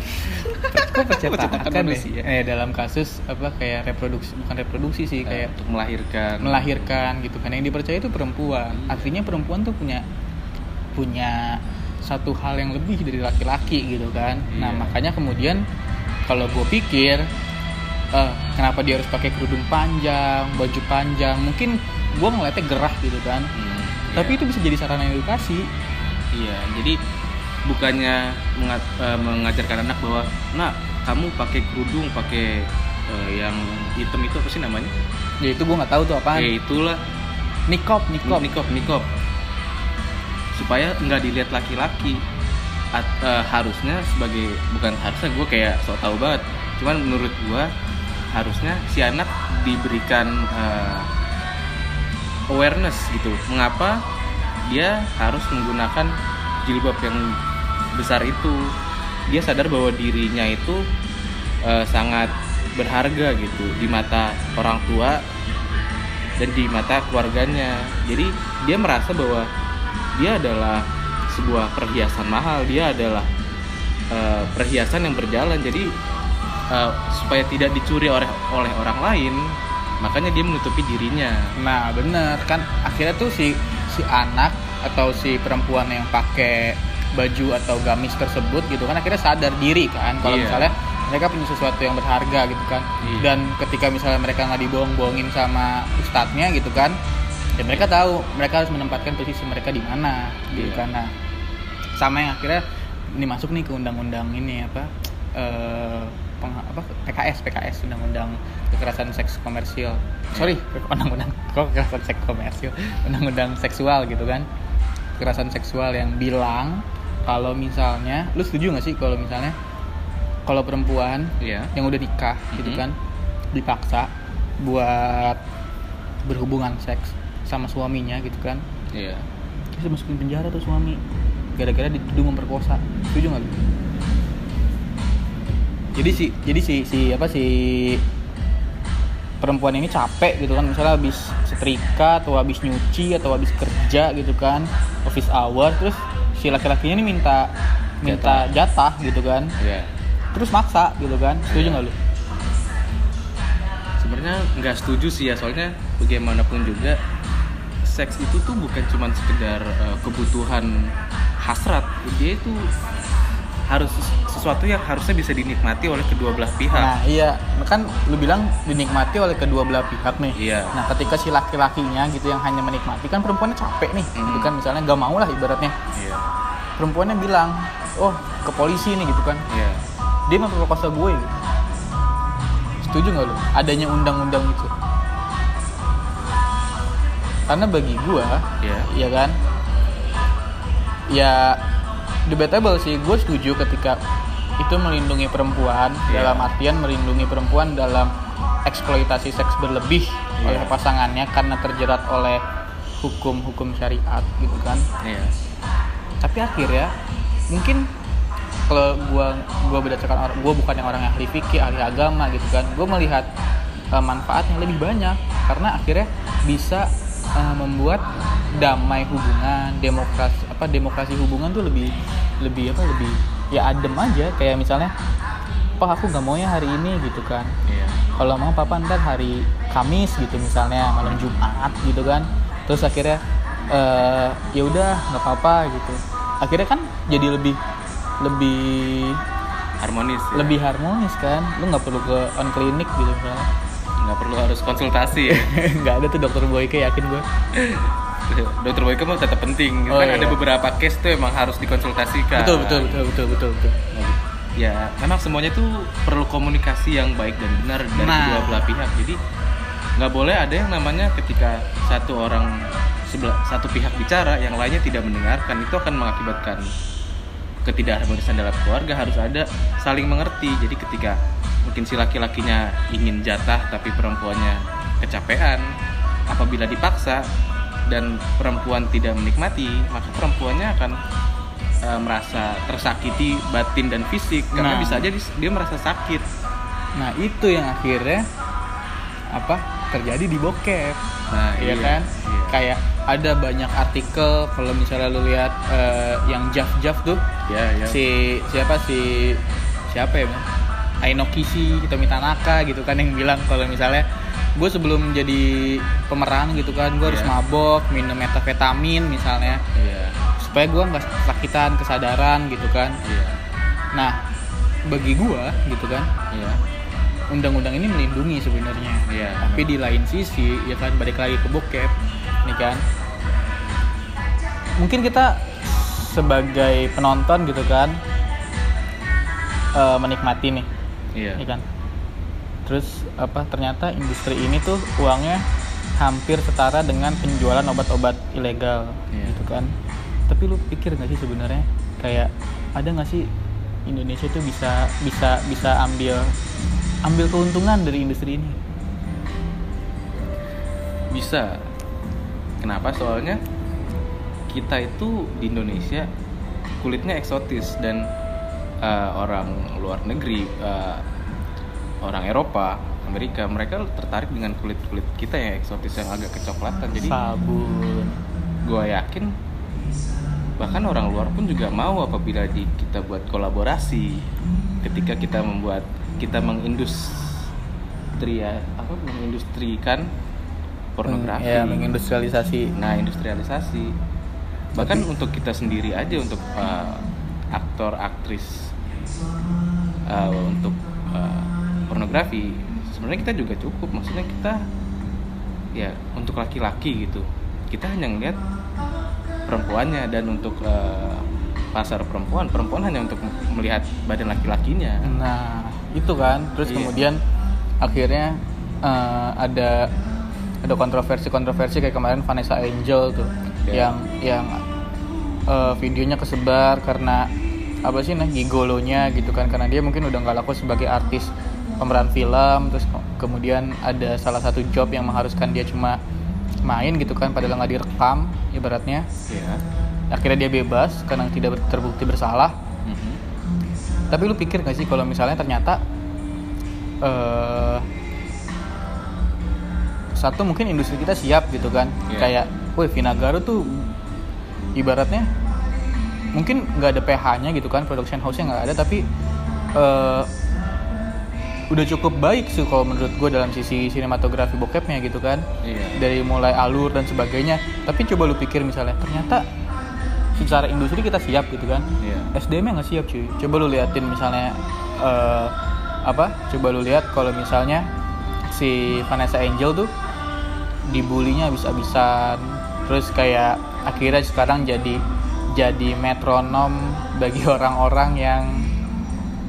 kok pencetakan, Pencetakan ya? manusia. eh dalam kasus apa kayak reproduksi bukan reproduksi sih kayak untuk melahirkan. melahirkan gitu kan yang dipercaya itu perempuan artinya perempuan tuh punya punya satu hal yang lebih dari laki-laki gitu kan. Nah Iya. makanya kemudian kalau gue pikir eh, kenapa dia harus pakai kerudung panjang baju panjang mungkin gue ngeliatnya gerah gitu kan. Hmm, tapi iya. itu bisa jadi sarana edukasi. Iya, jadi bukannya menga- eh, mengajarkan anak bahwa, nak kamu pakai kerudung, pakai eh, yang hitam itu apa sih namanya? ya itu gue nggak tahu tuh apaan. Eh itulah. Nikop nikop. Nikop nikop supaya nggak dilihat laki-laki. Eh, harusnya sebagai bukan harusnya gue kayak sok tahu banget. Cuman menurut gue harusnya si anak diberikan eh, awareness gitu. Mengapa dia harus menggunakan jilbab yang besar itu? Dia sadar bahwa dirinya itu eh, sangat berharga gitu di mata orang tua dan di mata keluarganya. Jadi dia merasa bahwa dia adalah sebuah perhiasan mahal. Dia adalah eh, perhiasan yang berjalan. Jadi eh, supaya tidak dicuri oleh oleh orang lain makanya dia menutupi dirinya. Nah bener kan akhirnya tuh si si anak atau si perempuan yang pakai baju atau gamis tersebut gitu kan akhirnya sadar diri kan kalau Iya. misalnya mereka punya sesuatu yang berharga gitu kan. Iya. dan ketika misalnya mereka nggak dibohong-bohongin sama ustadznya gitu kan ya mereka tahu mereka harus menempatkan posisi mereka di mana gitu Iya. kan nah sama yang akhirnya ini masuk nih ke undang-undang ini apa eh, peng- apa PKS PKS undang-undang kekerasan seks komersial sorry undang-undang kok kekerasan seks komersial undang-undang seksual gitu kan kekerasan seksual yang bilang kalau misalnya lu setuju nggak sih kalau misalnya kalau perempuan Iya. yang udah nikah gitu Mhm. kan dipaksa buat berhubungan seks sama suaminya gitu kan. Iya. Bisa masukin penjara tuh suami. Gara-gara dituduh memperkosa. Setuju nggak jadi si jadi si si apa si perempuan ini capek gitu kan. Misalnya habis setrika atau habis nyuci atau habis kerja gitu kan. Office hour terus si laki-lakinya ini minta minta jatah, gitu kan. Iya. Terus maksa gitu kan. Setuju nggak lu? Sebenarnya nggak setuju sih ya. Soalnya bagaimanapun juga seks itu tuh bukan cuma sekedar eh, kebutuhan hasrat dia itu harus sesuatu yang harusnya bisa dinikmati oleh kedua belah pihak Nah iya, kan lu bilang dinikmati oleh kedua belah pihak nih. Iya. Nah ketika si laki-lakinya gitu yang hanya menikmati kan perempuannya capek nih, gitu Mhm. kan misalnya nggak mau lah ibaratnya. iya Perempuannya bilang, oh ke polisi nih gitu kan, iya dia memperkosa gue gitu. Setuju nggak lu? Adanya undang-undang itu. Karena bagi gua, iya ya kan, ya debatable sih. Gue setuju ketika itu melindungi perempuan Iya. dalam artian melindungi perempuan dalam eksploitasi seks berlebih Iya. oleh pasangannya karena terjerat oleh hukum-hukum syariat gitu kan. iya Tapi akhirnya mungkin kalau gua gua berdasarkan orang gua bukan yang orang yang ahli fikih, ahli agama gitu kan. Gua melihat uh, manfaat yang lebih banyak karena akhirnya bisa uh, membuat damai hubungan, demokrasi apa demokrasi hubungan tuh lebih lebih apa lebih ya adem aja. Kayak misalnya Pak aku nggak maunya hari ini gitu kan. Iya. Kalau mau papa ntar hari Kamis gitu misalnya malam Jumat gitu kan. Terus akhirnya eh ya udah nggak apa-apa gitu. Akhirnya kan jadi lebih lebih harmonis ya. lebih harmonis kan. Lu nggak perlu ke on klinik gitu misalnya nggak perlu harus konsultasi ya. Nggak ada tuh dokter Boyke yakin gue dokter Boyke mah tetap penting. Oh, kan iya. ada beberapa case tuh emang harus dikonsultasikan. Betul betul betul betul betul betul. Ya memang semuanya tuh perlu komunikasi yang baik dan benar dari Nah. kedua belah pihak. Jadi nggak boleh ada yang namanya ketika satu orang sebelah satu pihak bicara yang lainnya tidak mendengarkan. Itu akan mengakibatkan ketidakharmonisan dalam keluarga harus ada saling mengerti jadi ketika mungkin si laki-lakinya ingin jatah tapi perempuannya kecapean apabila dipaksa dan perempuan tidak menikmati maka perempuannya akan eh, merasa tersakiti batin dan fisik karena Nah. bisa aja dia merasa sakit nah itu yang akhirnya apa terjadi di bokep nah Iya kan? iya. Kayak ada banyak artikel kalau misalnya lu lihat eh, yang Jaf Jaf tuh ya ya. Si siapa si siapa ya? Aino Kishi Hitomi Tanaka gitu kan yang bilang kalau misalnya gue sebelum jadi pemeran gitu kan gue harus Iya. mabok minum metafetamin misalnya. Iya. Supaya gue nggak sakitan kesadaran gitu kan. Iya. Nah bagi gue gitu kan iya. undang-undang ini melindungi sebenarnya. Iya, tapi di lain sisi ya kan balik lagi ke bokep nih kan. Mungkin kita sebagai penonton gitu kan eh, menikmati nih iya. ya kan? Terus apa ternyata industri ini tuh uangnya hampir setara dengan penjualan obat-obat ilegal Iya. gitu kan? Tapi lu pikir nggak sih sebenarnya kayak ada nggak sih Indonesia tuh bisa bisa bisa ambil ambil keuntungan dari industri ini? Bisa. Kenapa? Soalnya kita itu di Indonesia kulitnya eksotis dan eh, orang luar negeri eh, orang Eropa Amerika mereka tertarik dengan kulit kulit kita yang eksotis yang agak kecoklatan. Jadi sabun. gue yakin bahkan orang luar pun juga mau apabila di kita buat kolaborasi. Ketika kita membuat kita mengindustri apa mengindustrikan pornografi. Ya mengindustrialisasi. Nah industrialisasi bahkan untuk kita sendiri aja untuk uh, aktor aktris uh, untuk uh, pornografi sebenarnya kita juga cukup. Maksudnya kita ya untuk laki-laki gitu. Kita hanya ngeliat perempuannya dan untuk uh, pasar perempuan perempuan hanya untuk melihat badan laki-lakinya. Nah itu kan. Terus Iya. kemudian akhirnya eh, ada ada kontroversi-kontroversi kayak kemarin Vanessa Angel tuh Iya. yang yang eh, videonya kesebar karena apa sih nah gigolonya gitu kan karena dia mungkin udah nggak laku sebagai artis pemeran film terus ke- kemudian ada salah satu job yang mengharuskan dia cuma main gitu kan padahal nggak direkam ibaratnya ya akhirnya dia bebas karena tidak terbukti bersalah Mhm. tapi lu pikir gak sih kalau misalnya ternyata eh satu mungkin industri kita siap gitu kan Iya. kayak, woi Vinagaro tuh ibaratnya mungkin nggak ada PH-nya gitu kan production house-nya nggak ada tapi eh udah cukup baik sih kalau menurut gue dalam sisi sinematografi bokepnya gitu kan. Iya. Dari mulai alur dan sebagainya. Tapi coba lu pikir misalnya ternyata secara industri kita siap gitu kan. Iya. SDM nya nggak siap cuy. Coba lu liatin misalnya eh, apa coba lu lihat kalau misalnya si Vanessa Angel tuh dibulinya habis-habisan terus kayak akhirnya sekarang jadi jadi metronom bagi orang-orang yang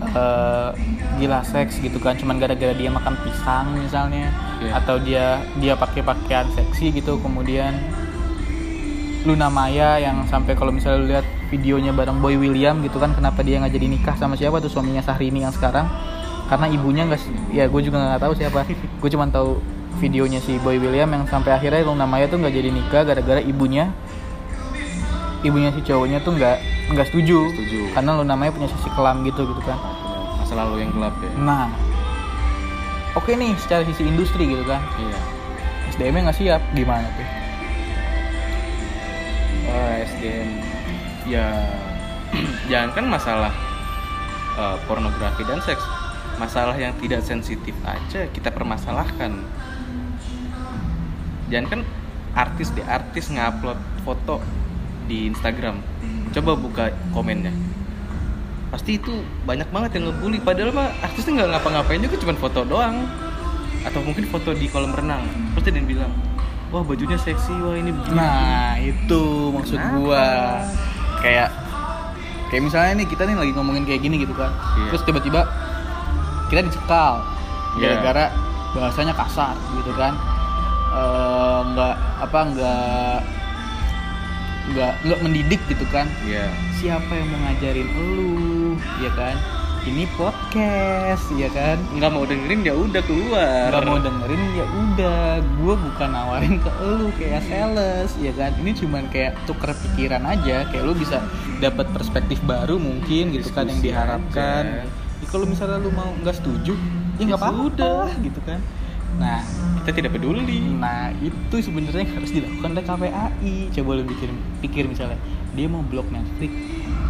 eh, gila seks gitu kan. Cuman gara-gara dia makan pisang misalnya Iya. atau dia dia pakai pakaian seksi gitu. Kemudian Luna Maya yang sampai kalau misalnya lu lihat videonya bareng Boy William gitu kan kenapa dia nggak jadi nikah sama siapa tuh suaminya Sahrini yang sekarang? Karena ibunya nggak ya gue juga nggak tahu siapa. Gue cuma tahu videonya si Boy William yang sampai akhirnya Luna Maya tuh nggak jadi nikah gara-gara ibunya. Ibunya si cowoknya tuh nggak nggak setuju, setuju. karena Luna Maya punya sisi kelam gitu gitu kan. Masa lalu yang gelap ya? Nah. Oke nih secara sisi industri gitu kan. Iya. SDM nya nggak siap gimana tuh? Oh, SDM ya jangan kan masalah eh, pornografi dan seks. Masalah yang tidak sensitif aja kita permasalahkan jangan kan artis deh artis ngupload foto di Instagram coba buka komennya pasti itu banyak banget yang ngebully padahal mah artisnya nggak ngapa-ngapain juga cuma foto doang atau mungkin foto di kolam renang pasti yang bilang wah bajunya seksi wah ini begini." Nah, itu maksud Kenapa? gua. Kayak kayak misalnya nih kita nih lagi ngomongin kayak gini gitu kan. Iya. Terus tiba-tiba kita dicekal Iya. gara-gara bahasanya kasar gitu kan. Eh, nggak apa nggak nggak nggak mendidik gitu kan. Iya. Siapa yang mau ngajarin elu, ya kan? Ini podcast, ya kan? nggak mau dengerin ya udah keluar nggak mau dengerin ya udah gue bukan nawarin ke lu kayak sales ya kan ini cuman kayak tuker pikiran aja kayak lu bisa dapat perspektif baru mungkin gitu kan yang diharapkan aja. Ya, kalau misalnya lu mau nggak setuju ya nggak Ya apa-apa gitu kan nah kita tidak peduli. Nah itu sebenarnya harus dilakukan oleh KPAI coba lu pikir pikir misalnya dia mau blok Netflix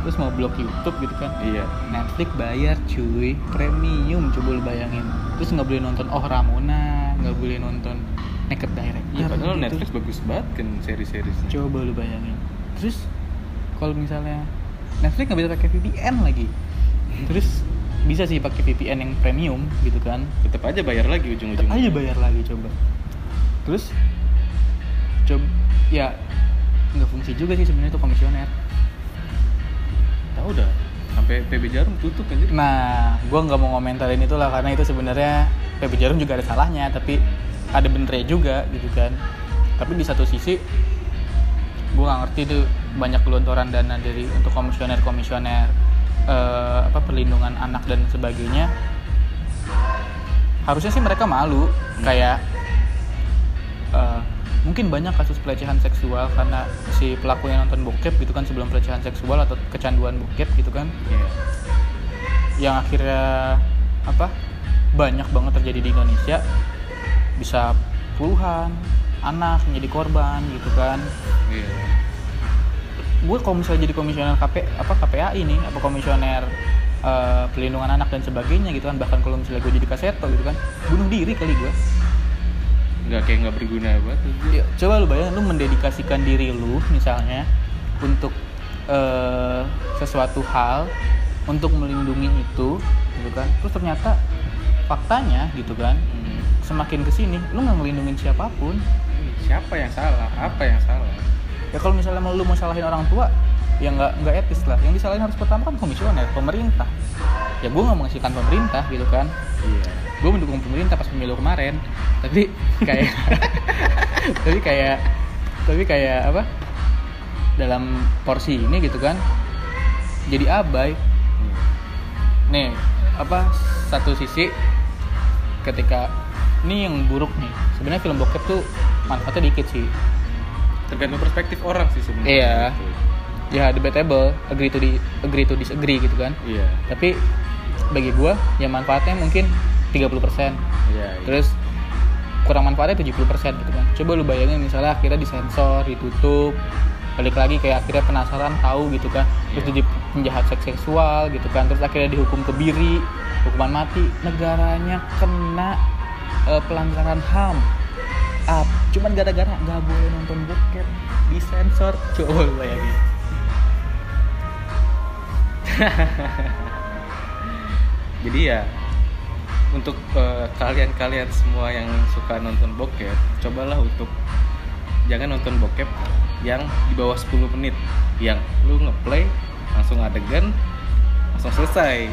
terus mau blok YouTube gitu kan. Iya. Netflix bayar cuy. Premium coba lu bayangin. Terus nggak boleh nonton Oh Ramona nggak boleh nonton Naked Director iya padahal gitu. Netflix bagus banget kan seri-serisnya coba lu bayangin. Terus kalau misalnya Netflix nggak bisa pakai VPN lagi. Terus bisa sih pakai VPN yang premium gitu kan. Tetap aja bayar lagi tetap ujung-ujungnya aja bayar lagi coba. Terus coba ya nggak fungsi juga sih sebenarnya itu komisioner. Tahu dah sampai PB Jarum tutup kan Nah, gue nggak mau ngomentarin itulah karena itu sebenarnya PB Jarum juga ada salahnya, tapi ada benernya juga gitu kan. Tapi di satu sisi, gue nggak ngerti tuh banyak gelontoran dana dari untuk komisioner-komisioner eh, apa perlindungan anak dan sebagainya. Harusnya sih mereka malu, kayak eh, mungkin banyak kasus pelecehan seksual karena si pelaku yang nonton bokep gitu kan sebelum pelecehan seksual atau kecanduan bokep gitu kan Iya. yang akhirnya apa banyak banget terjadi di Indonesia bisa puluhan anak menjadi korban gitu kan Iya. Gue kalau misalnya jadi komisioner KP apa KPAI nih apa komisioner eh, pelindungan anak dan sebagainya gitu kan bahkan kalau misalnya gue jadi kaseto gitu kan bunuh diri kali gue nggak kayak nggak berguna banget tuh. Ya, coba lu bayangin lu mendedikasikan diri lu misalnya untuk eh, sesuatu hal untuk melindungi itu gitu kan. Terus ternyata faktanya gitu kan Hmm. semakin ke sini lu nggak ngelindungin siapa pun. Siapa yang salah? Apa yang salah ya kalau misalnya mau lu mau salahin orang tua ya nggak nggak etis lah. Yang disalahin harus pertama kan komisioner pemerintah. Ya gue nggak mengasihkan pemerintah gitu kan. Iya. Gue mendukung pemerintah pas pemilu kemarin. Tapi kayak tapi kayak tapi kayak apa? Dalam porsi ini gitu kan jadi abai. Nih apa satu sisi ketika ini yang buruk nih. Sebenarnya film bokep tuh manfaatnya dikit sih tergantung perspektif orang sih sebenarnya Iya. Gitu. ya debatable agree to di agree to disagree gitu kan iya tapi bagi gua ya manfaatnya mungkin 30% iya iya. terus kurang manfaatnya 70% gitu kan coba lu bayangin misalnya akhirnya disensor ditutup balik lagi kayak akhirnya penasaran tahu gitu kan terus Iya. jadi penjahat seks seksual gitu kan terus akhirnya dihukum kebiri hukuman mati negaranya kena eh, pelanggaran ham up. Cuman gara-gara nggak boleh nonton bokep disensor. Coba lu bayangin jadi ya untuk eh, kalian-kalian semua yang suka nonton bokep cobalah untuk jangan nonton bokep yang di bawah 10 menit. Yang lu ngeplay langsung adegan langsung selesai.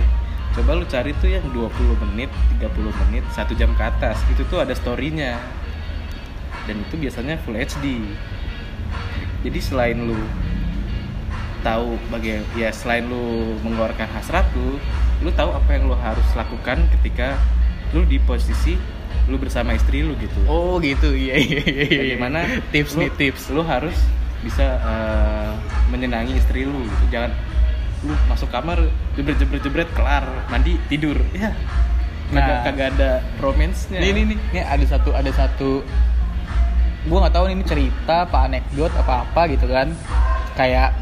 Coba lu cari tuh yang 20 menit 30 menit satu jam ke atas. Itu tuh ada storynya dan itu biasanya full HD jadi selain lu tahu bagai ya selain lu mengeluarkan hasrat lu lu tahu apa yang lu harus lakukan ketika lu di posisi lu bersama istri lu gitu. Oh gitu. Iya iya iya iya. bagaimana tips lu, nih tips. lu harus bisa eh, menyenangi istri lu gitu. Jangan lu masuk kamar jebret jebret jebret kelar mandi tidur. Ya Nah. kagak kagak ada romance-nya. Ini nih, ini ada satu ada satu gua nggak tahu ini cerita apa anekdot apa apa gitu kan. Kayak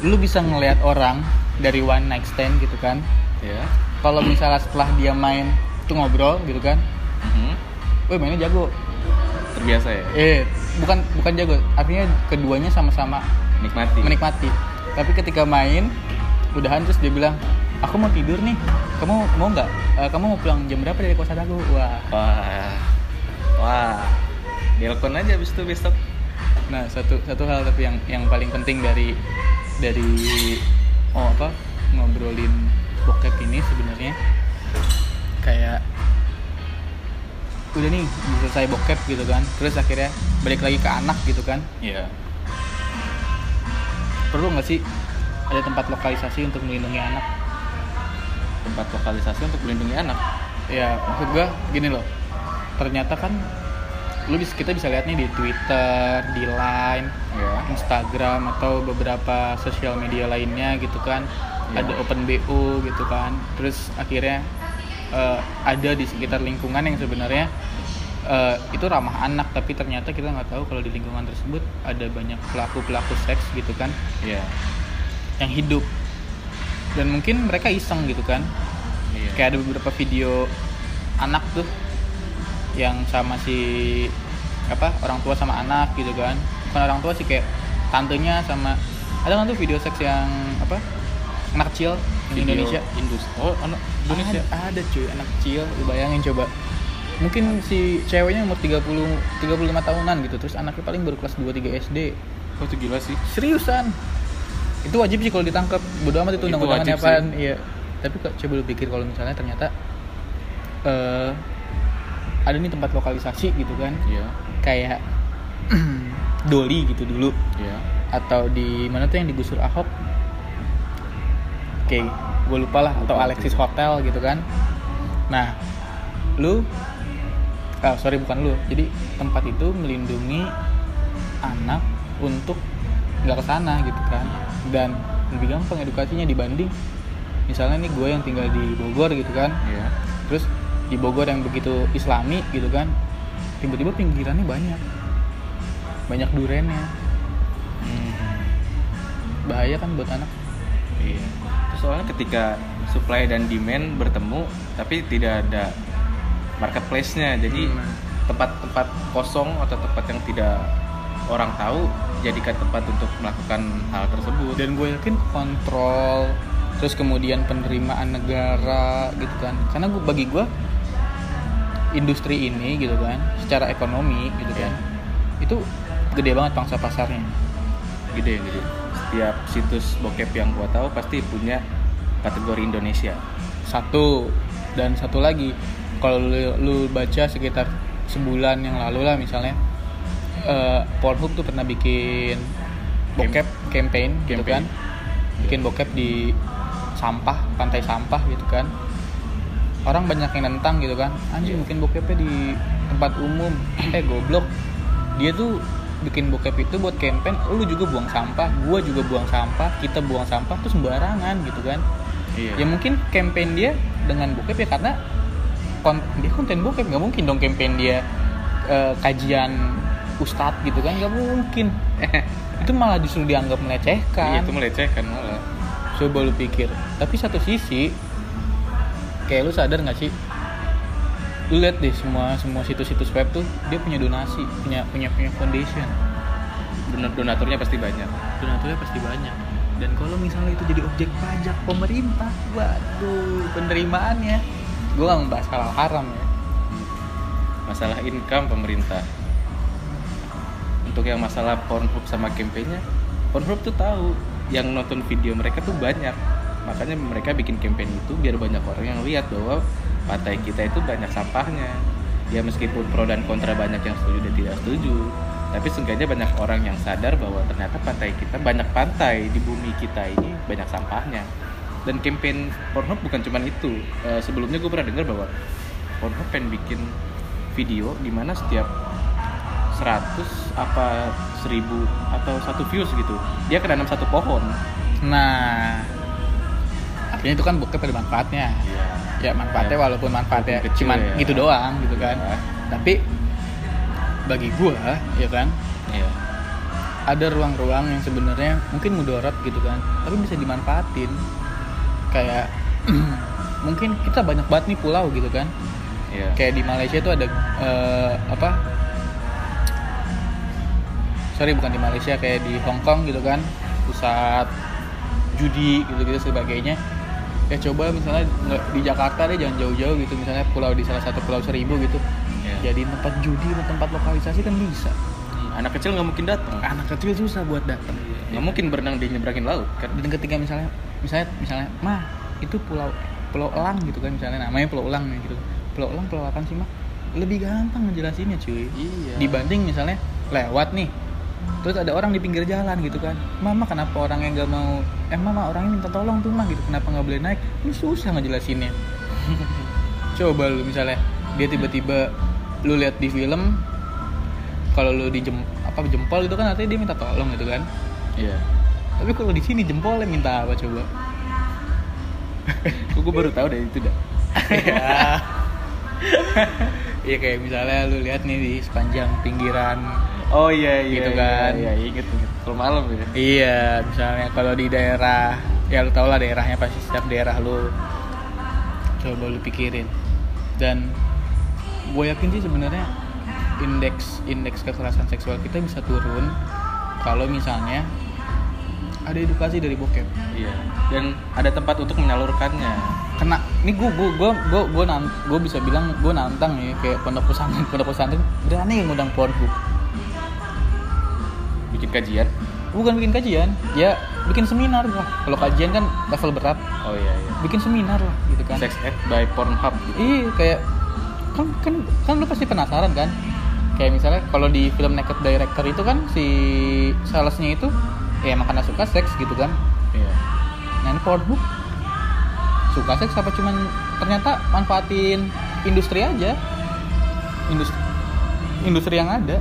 lu bisa ngelihat orang dari one night stand gitu kan. ya Kalau misalnya setelah dia main tuh ngobrol gitu kan. Mhm. Wih mainnya jago. terbiasa ya Eh, bukan bukan jago. Artinya keduanya sama-sama nikmati menikmati. Tapi ketika main udahan terus dia bilang, "Aku mau tidur nih. Kamu mau nggak? Eh, kamu mau pulang jam berapa dari kosan aku?" Wah, wah wah Nelpon aja abis itu besok. Nah, satu satu hal tapi yang yang paling penting dari dari oh apa ngobrolin bokep ini sebenarnya kayak udah nih selesai bokep gitu kan terus akhirnya balik lagi ke anak gitu kan. Iya. Perlu nggak sih ada tempat lokalisasi untuk melindungi anak? Tempat lokalisasi untuk melindungi anak? Ya maksud gua gini loh ternyata kan lu bis- kita bisa lihat nih di Twitter di Line ya Instagram atau beberapa sosial media lainnya gitu kan. Iya. ada open BO gitu kan. Terus akhirnya eh, ada di sekitar lingkungan yang sebenarnya eh, itu ramah anak tapi ternyata kita nggak tahu kalau di lingkungan tersebut ada banyak pelaku pelaku seks gitu kan. Iya. Yang hidup. Dan mungkin mereka iseng gitu kan. Iya. Kayak ada beberapa video anak tuh yang sama si apa orang tua sama anak gitu kan. Bukan orang tua sih kayak tantenya sama ada kan tuh video seks yang apa anak kecil di Video Indonesia? Indus oh anak Indonesia. Ada, ada cuy anak kecil lu bayangin coba. Mungkin si ceweknya umur 30 35 tahunan gitu terus anaknya paling baru kelas 2 3 SD oh itu gila sih. Seriusan? Itu wajib sih kalau ditangkap. Bodo amat itu Itu undang-undangannya apaan iya. Tapi kok coba lu pikir kalau misalnya ternyata eh ada nih tempat lokalisasi gitu kan. Iya. Kayak Doli gitu dulu. Iya. Atau di mana tuh yang digusur Ahok? Oke gue lupa lah atau Alexis. Hotel gitu kan. Nah lu ah sorry bukan lu. Jadi tempat itu melindungi anak untuk nggak ke sana gitu kan. Dan lebih gampang edukasinya dibanding misalnya nih gue yang tinggal di Bogor gitu kan. Iya. Terus di Bogor yang begitu islami gitu kan tiba-tiba pinggirannya banyak banyak durennya Mhm. bahaya kan buat anak Iya. Soalnya ketika supply dan demand bertemu tapi tidak ada marketplace-nya. Jadi Hmm. tempat-tempat kosong atau tempat yang tidak orang tahu jadikan tempat untuk melakukan hal tersebut. dan gue yakin kontrol terus kemudian penerimaan negara gitu kan karena gue bagi gue industri ini gitu kan secara ekonomi gitu kan itu gede banget pangsa pasarnya gede gede. Setiap situs bokep yang gua tahu pasti punya kategori Indonesia. satu dan satu lagi kalau lu, lu baca sekitar sebulan yang lalu lah misalnya eh, Pornhub tuh pernah bikin bokep campaign, gitu kan Campaign. bikin bokep di sampah pantai sampah gitu kan orang banyak yang nentang gitu kan. Anjing Iya. bikin bokepnya di tempat umum. Eh goblok. Dia tuh bikin bokep itu buat campaign lu juga buang sampah gua juga buang sampah kita buang sampah tuh sembarangan gitu kan. Iya. ya mungkin campaign dia dengan bokep ya karena kon dia konten bokep nggak mungkin dong campaign dia eh, kajian ustadz gitu kan nggak mungkin. Itu malah justru dianggap melecehkan. Iya, itu melecehkan malah. coba lu pikir. Tapi satu sisi kayak lu sadar nggak sih lu lihat deh semua semua situs-situs web tuh dia punya donasi punya punya punya foundation Don- Donaturnya pasti banyak. donaturnya pasti banyak dan kalau misalnya itu jadi objek pajak pemerintah waduh penerimaannya gue gak membahas halal haram ya Masalah income pemerintah. Untuk yang masalah Pornhub sama campaignnya, Pornhub tuh tahu yang nonton video mereka tuh banyak. Makanya mereka bikin campaign itu biar banyak orang yang lihat bahwa pantai kita itu banyak sampahnya. Ya meskipun pro dan kontra banyak yang setuju dan tidak setuju, tapi seenggaknya banyak orang yang sadar bahwa ternyata pantai kita banyak pantai di bumi kita ini banyak sampahnya. Dan campaign Pornhub bukan cuma itu. Eh, sebelumnya gue pernah dengar bahwa Pornhub pengen bikin video di mana setiap 100 apa 1000 atau satu views gitu dia kena satu pohon nah artinya itu kan bokep ada manfaatnya. Iya. Ya manfaatnya Ya, walaupun manfaatnya walaupun kecil cuman ya. gitu doang gitu kan. Iya. tapi bagi gua ya kan iya. ada ruang-ruang yang sebenarnya mungkin mudarat gitu kan tapi bisa dimanfaatin. Kayak mungkin kita banyak banget nih pulau gitu kan. Iya. Kayak di Malaysia itu ada eh, apa? Sorry bukan di Malaysia kayak di Hong Kong gitu kan. Pusat judi gitu gitu sebagainya ya coba misalnya di Jakarta deh jangan jauh-jauh gitu. Misalnya pulau di salah satu pulau seribu gitu. Iya. jadi tempat judi tempat lokalisasi kan bisa. Anak kecil nggak mungkin datang anak kecil susah buat datang nggak mungkin berenang di nyebrangin laut kan? Dan ketika misalnya misalnya misalnya mah itu pulau pulau elang gitu kan misalnya. Namanya pulau elang gitu. Pulau elang pulau apa sih mah lebih gampang ngejelasinnya cuy. Iya. Dibanding misalnya lewat nih terus ada orang di pinggir jalan gitu kan. Mama kenapa orang yang gak mau? Eh mama orangnya minta tolong tuh mah gitu. Kenapa nggak boleh naik? Lu susah ngejelasinnya. Coba lu misalnya dia tiba-tiba lu lihat di film kalau lu di jem, apa jempol itu kan artinya dia minta tolong gitu kan. Iya. Tapi kalau di sini jempolnya minta apa coba? Gue baru tahu dari itu dah. Iya. Iya kayak misalnya lu lihat nih di sepanjang pinggiran. Oh iya iya Gitu kan. iya, iya inget inget kalau malam ya Iya, misalnya kalau di daerah ya lu tau lah daerahnya pasti setiap daerah lu coba lu pikirin. Dan gue yakin sih sebenarnya indeks indeks kekerasan seksual kita bisa turun kalau misalnya ada edukasi dari bokep. iya dan ada tempat untuk menyalurkannya kena ini gue gue gue gue gue gue bisa bilang gue nantang nih kayak pondok pesantren pondok pesantren berani ngundang Pornhub kajian? Bukan bikin kajian ya bikin seminar lah. Kalau kajian kan level berat. Oh iya iya. Bikin seminar lah gitu kan. Sex ed by Pornhub gitu. Iya kayak kan kan kan lu pasti penasaran kan? Kayak misalnya kalau di film Naked Director itu kan si salesnya itu ya emang karena suka seks gitu kan? Iya. Nah ini Pornhub. Suka seks apa cuman ternyata manfaatin industri aja? Industri industri yang ada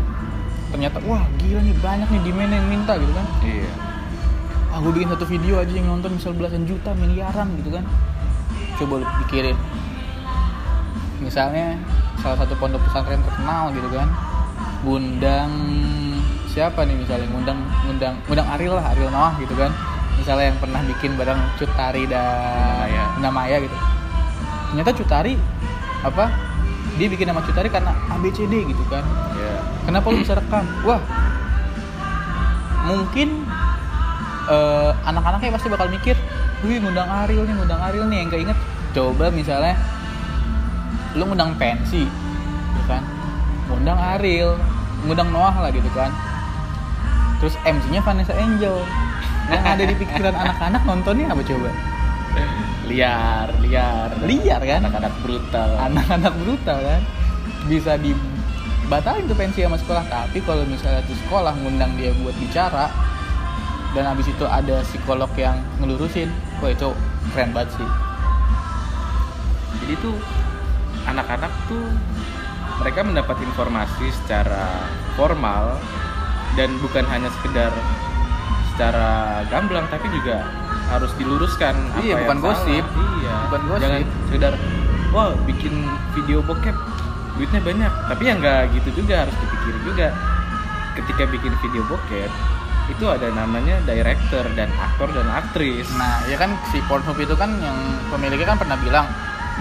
ternyata wah gila nih banyak nih demand yang minta gitu kan. Iya. Ah gue bikin satu video aja yang nonton misal belasan juta miliaran gitu kan. Coba lu pikirin. Misalnya salah satu pondok pesantren terkenal gitu kan. Ngundang siapa nih misalnya? Ngundang ngundang ngundang Ariel lah Ariel Noah gitu kan. Misalnya yang pernah bikin bareng Cutari dan Maya. Bunda Maya gitu. Ternyata Cutari apa dia bikin nama Cutari karena ABCD gitu kan kenapa lu bisa rekam? Wah. Mungkin eh, anak-anaknya pasti bakal mikir wih ngundang Ariel nih ngundang Ariel nih. Yang keinget coba misalnya lu ngundang pensi gitu kan? Ngundang Ariel ngundang Noah lah gitu kan? Terus MC-nya Vanessa Angel. Yang ada di pikiran anak-anak nontonnya apa coba? Liar liar. Liar kan? Anak-anak brutal. Anak-anak brutal kan? Bisa dibatalin tuh pensi sama sekolah tapi kalau misalnya tuh sekolah ngundang dia buat bicara dan habis itu ada psikolog yang ngelurusin wah itu keren banget sih jadi tuh anak-anak tuh mereka mendapat informasi secara formal dan bukan hanya sekedar secara gamblang tapi juga harus diluruskan apa Iya, yang bukan salah. gosip. iya Bukan gosip. jangan sekedar wah bikin video bokep duitnya banyak. Tapi ya nggak gitu juga harus dipikir juga. Ketika bikin video bokep itu ada namanya director dan aktor dan aktris. Nah ya kan si Pornhub itu kan yang pemiliknya kan pernah bilang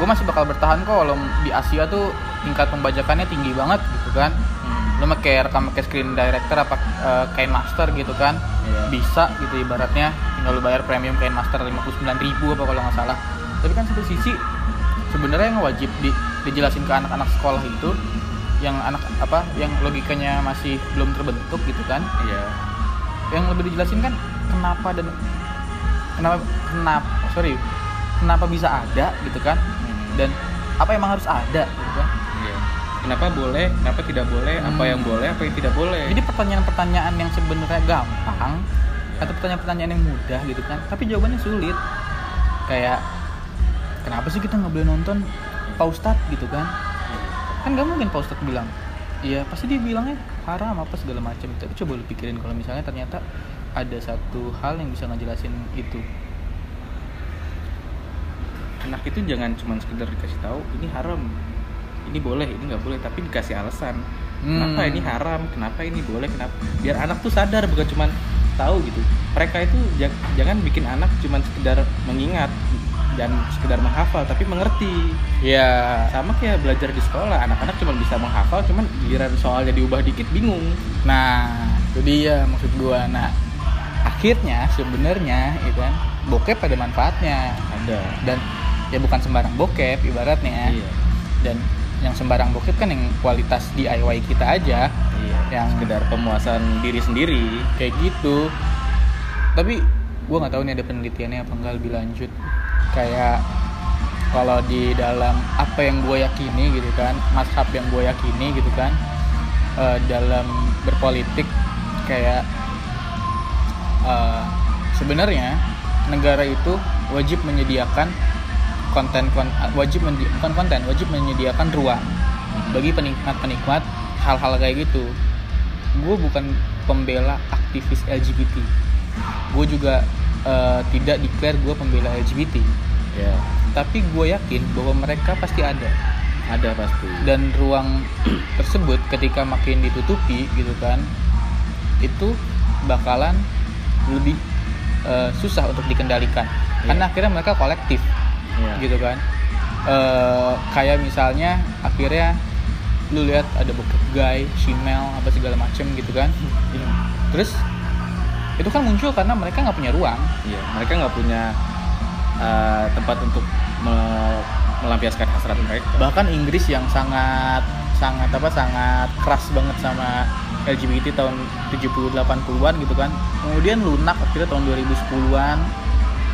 gue masih bakal bertahan kok kalau di Asia tuh tingkat pembajakannya tinggi banget gitu kan. Hmm. lu pakai rekam pakai screen director apa eh, kain master gitu kan. Iya. bisa gitu ibaratnya tinggal lu bayar premium kain master 59.000 ribu apa kalau nggak salah. Tapi kan satu sisi sebenarnya yang wajib di, dijelasin ke anak-anak sekolah itu yang anak apa yang logikanya masih belum terbentuk gitu kan iya yang lebih dijelasin kan kenapa dan kenapa kenapa sorry kenapa bisa ada gitu kan Hmm. dan apa emang harus ada gitu kan Iya. Kenapa boleh, kenapa tidak boleh, apa Hmm. yang boleh, apa yang tidak boleh. jadi pertanyaan-pertanyaan yang sebenarnya gampang atau pertanyaan-pertanyaan yang mudah gitu kan tapi jawabannya sulit kayak kenapa sih kita nggak boleh nonton Pak Ustadz gitu kan kan nggak mungkin Pak Ustadz bilang iya pasti dia bilangnya haram apa segala macam tapi coba lu pikirin kalau misalnya ternyata ada satu hal yang bisa ngejelasin itu anak itu jangan cuma sekedar dikasih tahu ini haram, ini boleh, ini nggak boleh, tapi dikasih alasan. Kenapa Hmm. ini haram, kenapa ini boleh, kenapa? Biar anak tuh sadar bukan cuma tahu gitu. Mereka itu ja- jangan bikin anak cuma sekedar mengingat dan sekedar menghafal, tapi mengerti. ya Sama kayak belajar di sekolah, anak-anak cuma bisa menghafal, cuman giliran soalnya diubah dikit bingung. Nah, itu dia maksud gua. Nah, akhirnya sebenarnya itu kan bokep ada manfaatnya Ada. dan ya bukan sembarang bokep ibaratnya. Iya. Dan yang sembarang bokep kan yang kualitas DIY kita aja Iya. yang sekedar pemuasan diri sendiri. kayak gitu. Tapi gua nggak tahu nih ada penelitiannya apa enggak lebih lanjut. Kayak kalau di dalam apa yang gue yakini gitu kan, mazhab yang gue yakini gitu kan, eh, dalam berpolitik kayak eh, sebenarnya negara itu wajib menyediakan konten kon wajib menyedi- bukan konten wajib menyediakan ruang bagi penikmat-penikmat hal-hal kayak gitu. Gue bukan pembela aktivis LGBT gue juga eh, tidak declare gue pembela LGBT Ya, tapi gue yakin bahwa mereka pasti ada ada pasti. dan ruang tersebut ketika makin ditutupi gitu kan itu bakalan lebih eh, susah untuk dikendalikan Iya. karena akhirnya mereka kolektif Iya. gitu kan Eh, kayak misalnya akhirnya lu lihat ada bokep guy, shemale apa segala macem gitu kan Iya. terus itu kan muncul karena mereka nggak punya ruang Iya, mereka nggak punya uh, tempat untuk me- melampiaskan hasrat mereka. bahkan Inggris yang sangat sangat apa sangat keras banget sama LGBT tahun 70 80-an gitu kan. Kemudian lunak akhirnya tahun 2010-an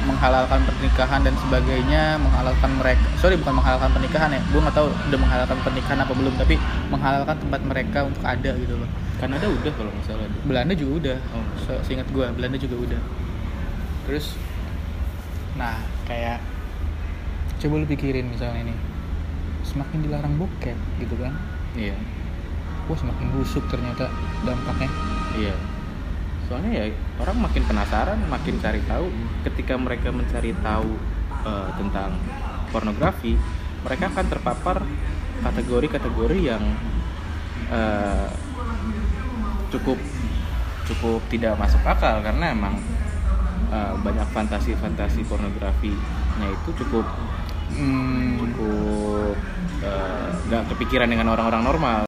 menghalalkan pernikahan dan sebagainya, menghalalkan mereka. Sorry bukan menghalalkan pernikahan ya. Gue nggak tahu udah menghalalkan pernikahan apa belum, tapi menghalalkan tempat mereka untuk ada gitu loh. Kanada udah kalau nggak salah. Belanda juga udah. Oh. Se- Seingat gue, Belanda juga udah. Terus, nah kayak coba lu pikirin misalnya ini, semakin dilarang bokep gitu kan, Iya, wah semakin busuk ternyata dampaknya. iya. Soalnya ya orang makin penasaran, makin cari tahu. Ketika mereka mencari tahu uh, tentang pornografi, mereka akan terpapar kategori-kategori yang uh, cukup cukup tidak masuk akal karena emang uh, banyak fantasi-fantasi pornografinya itu cukup Hmm, cukup uh, nggak kepikiran dengan orang-orang normal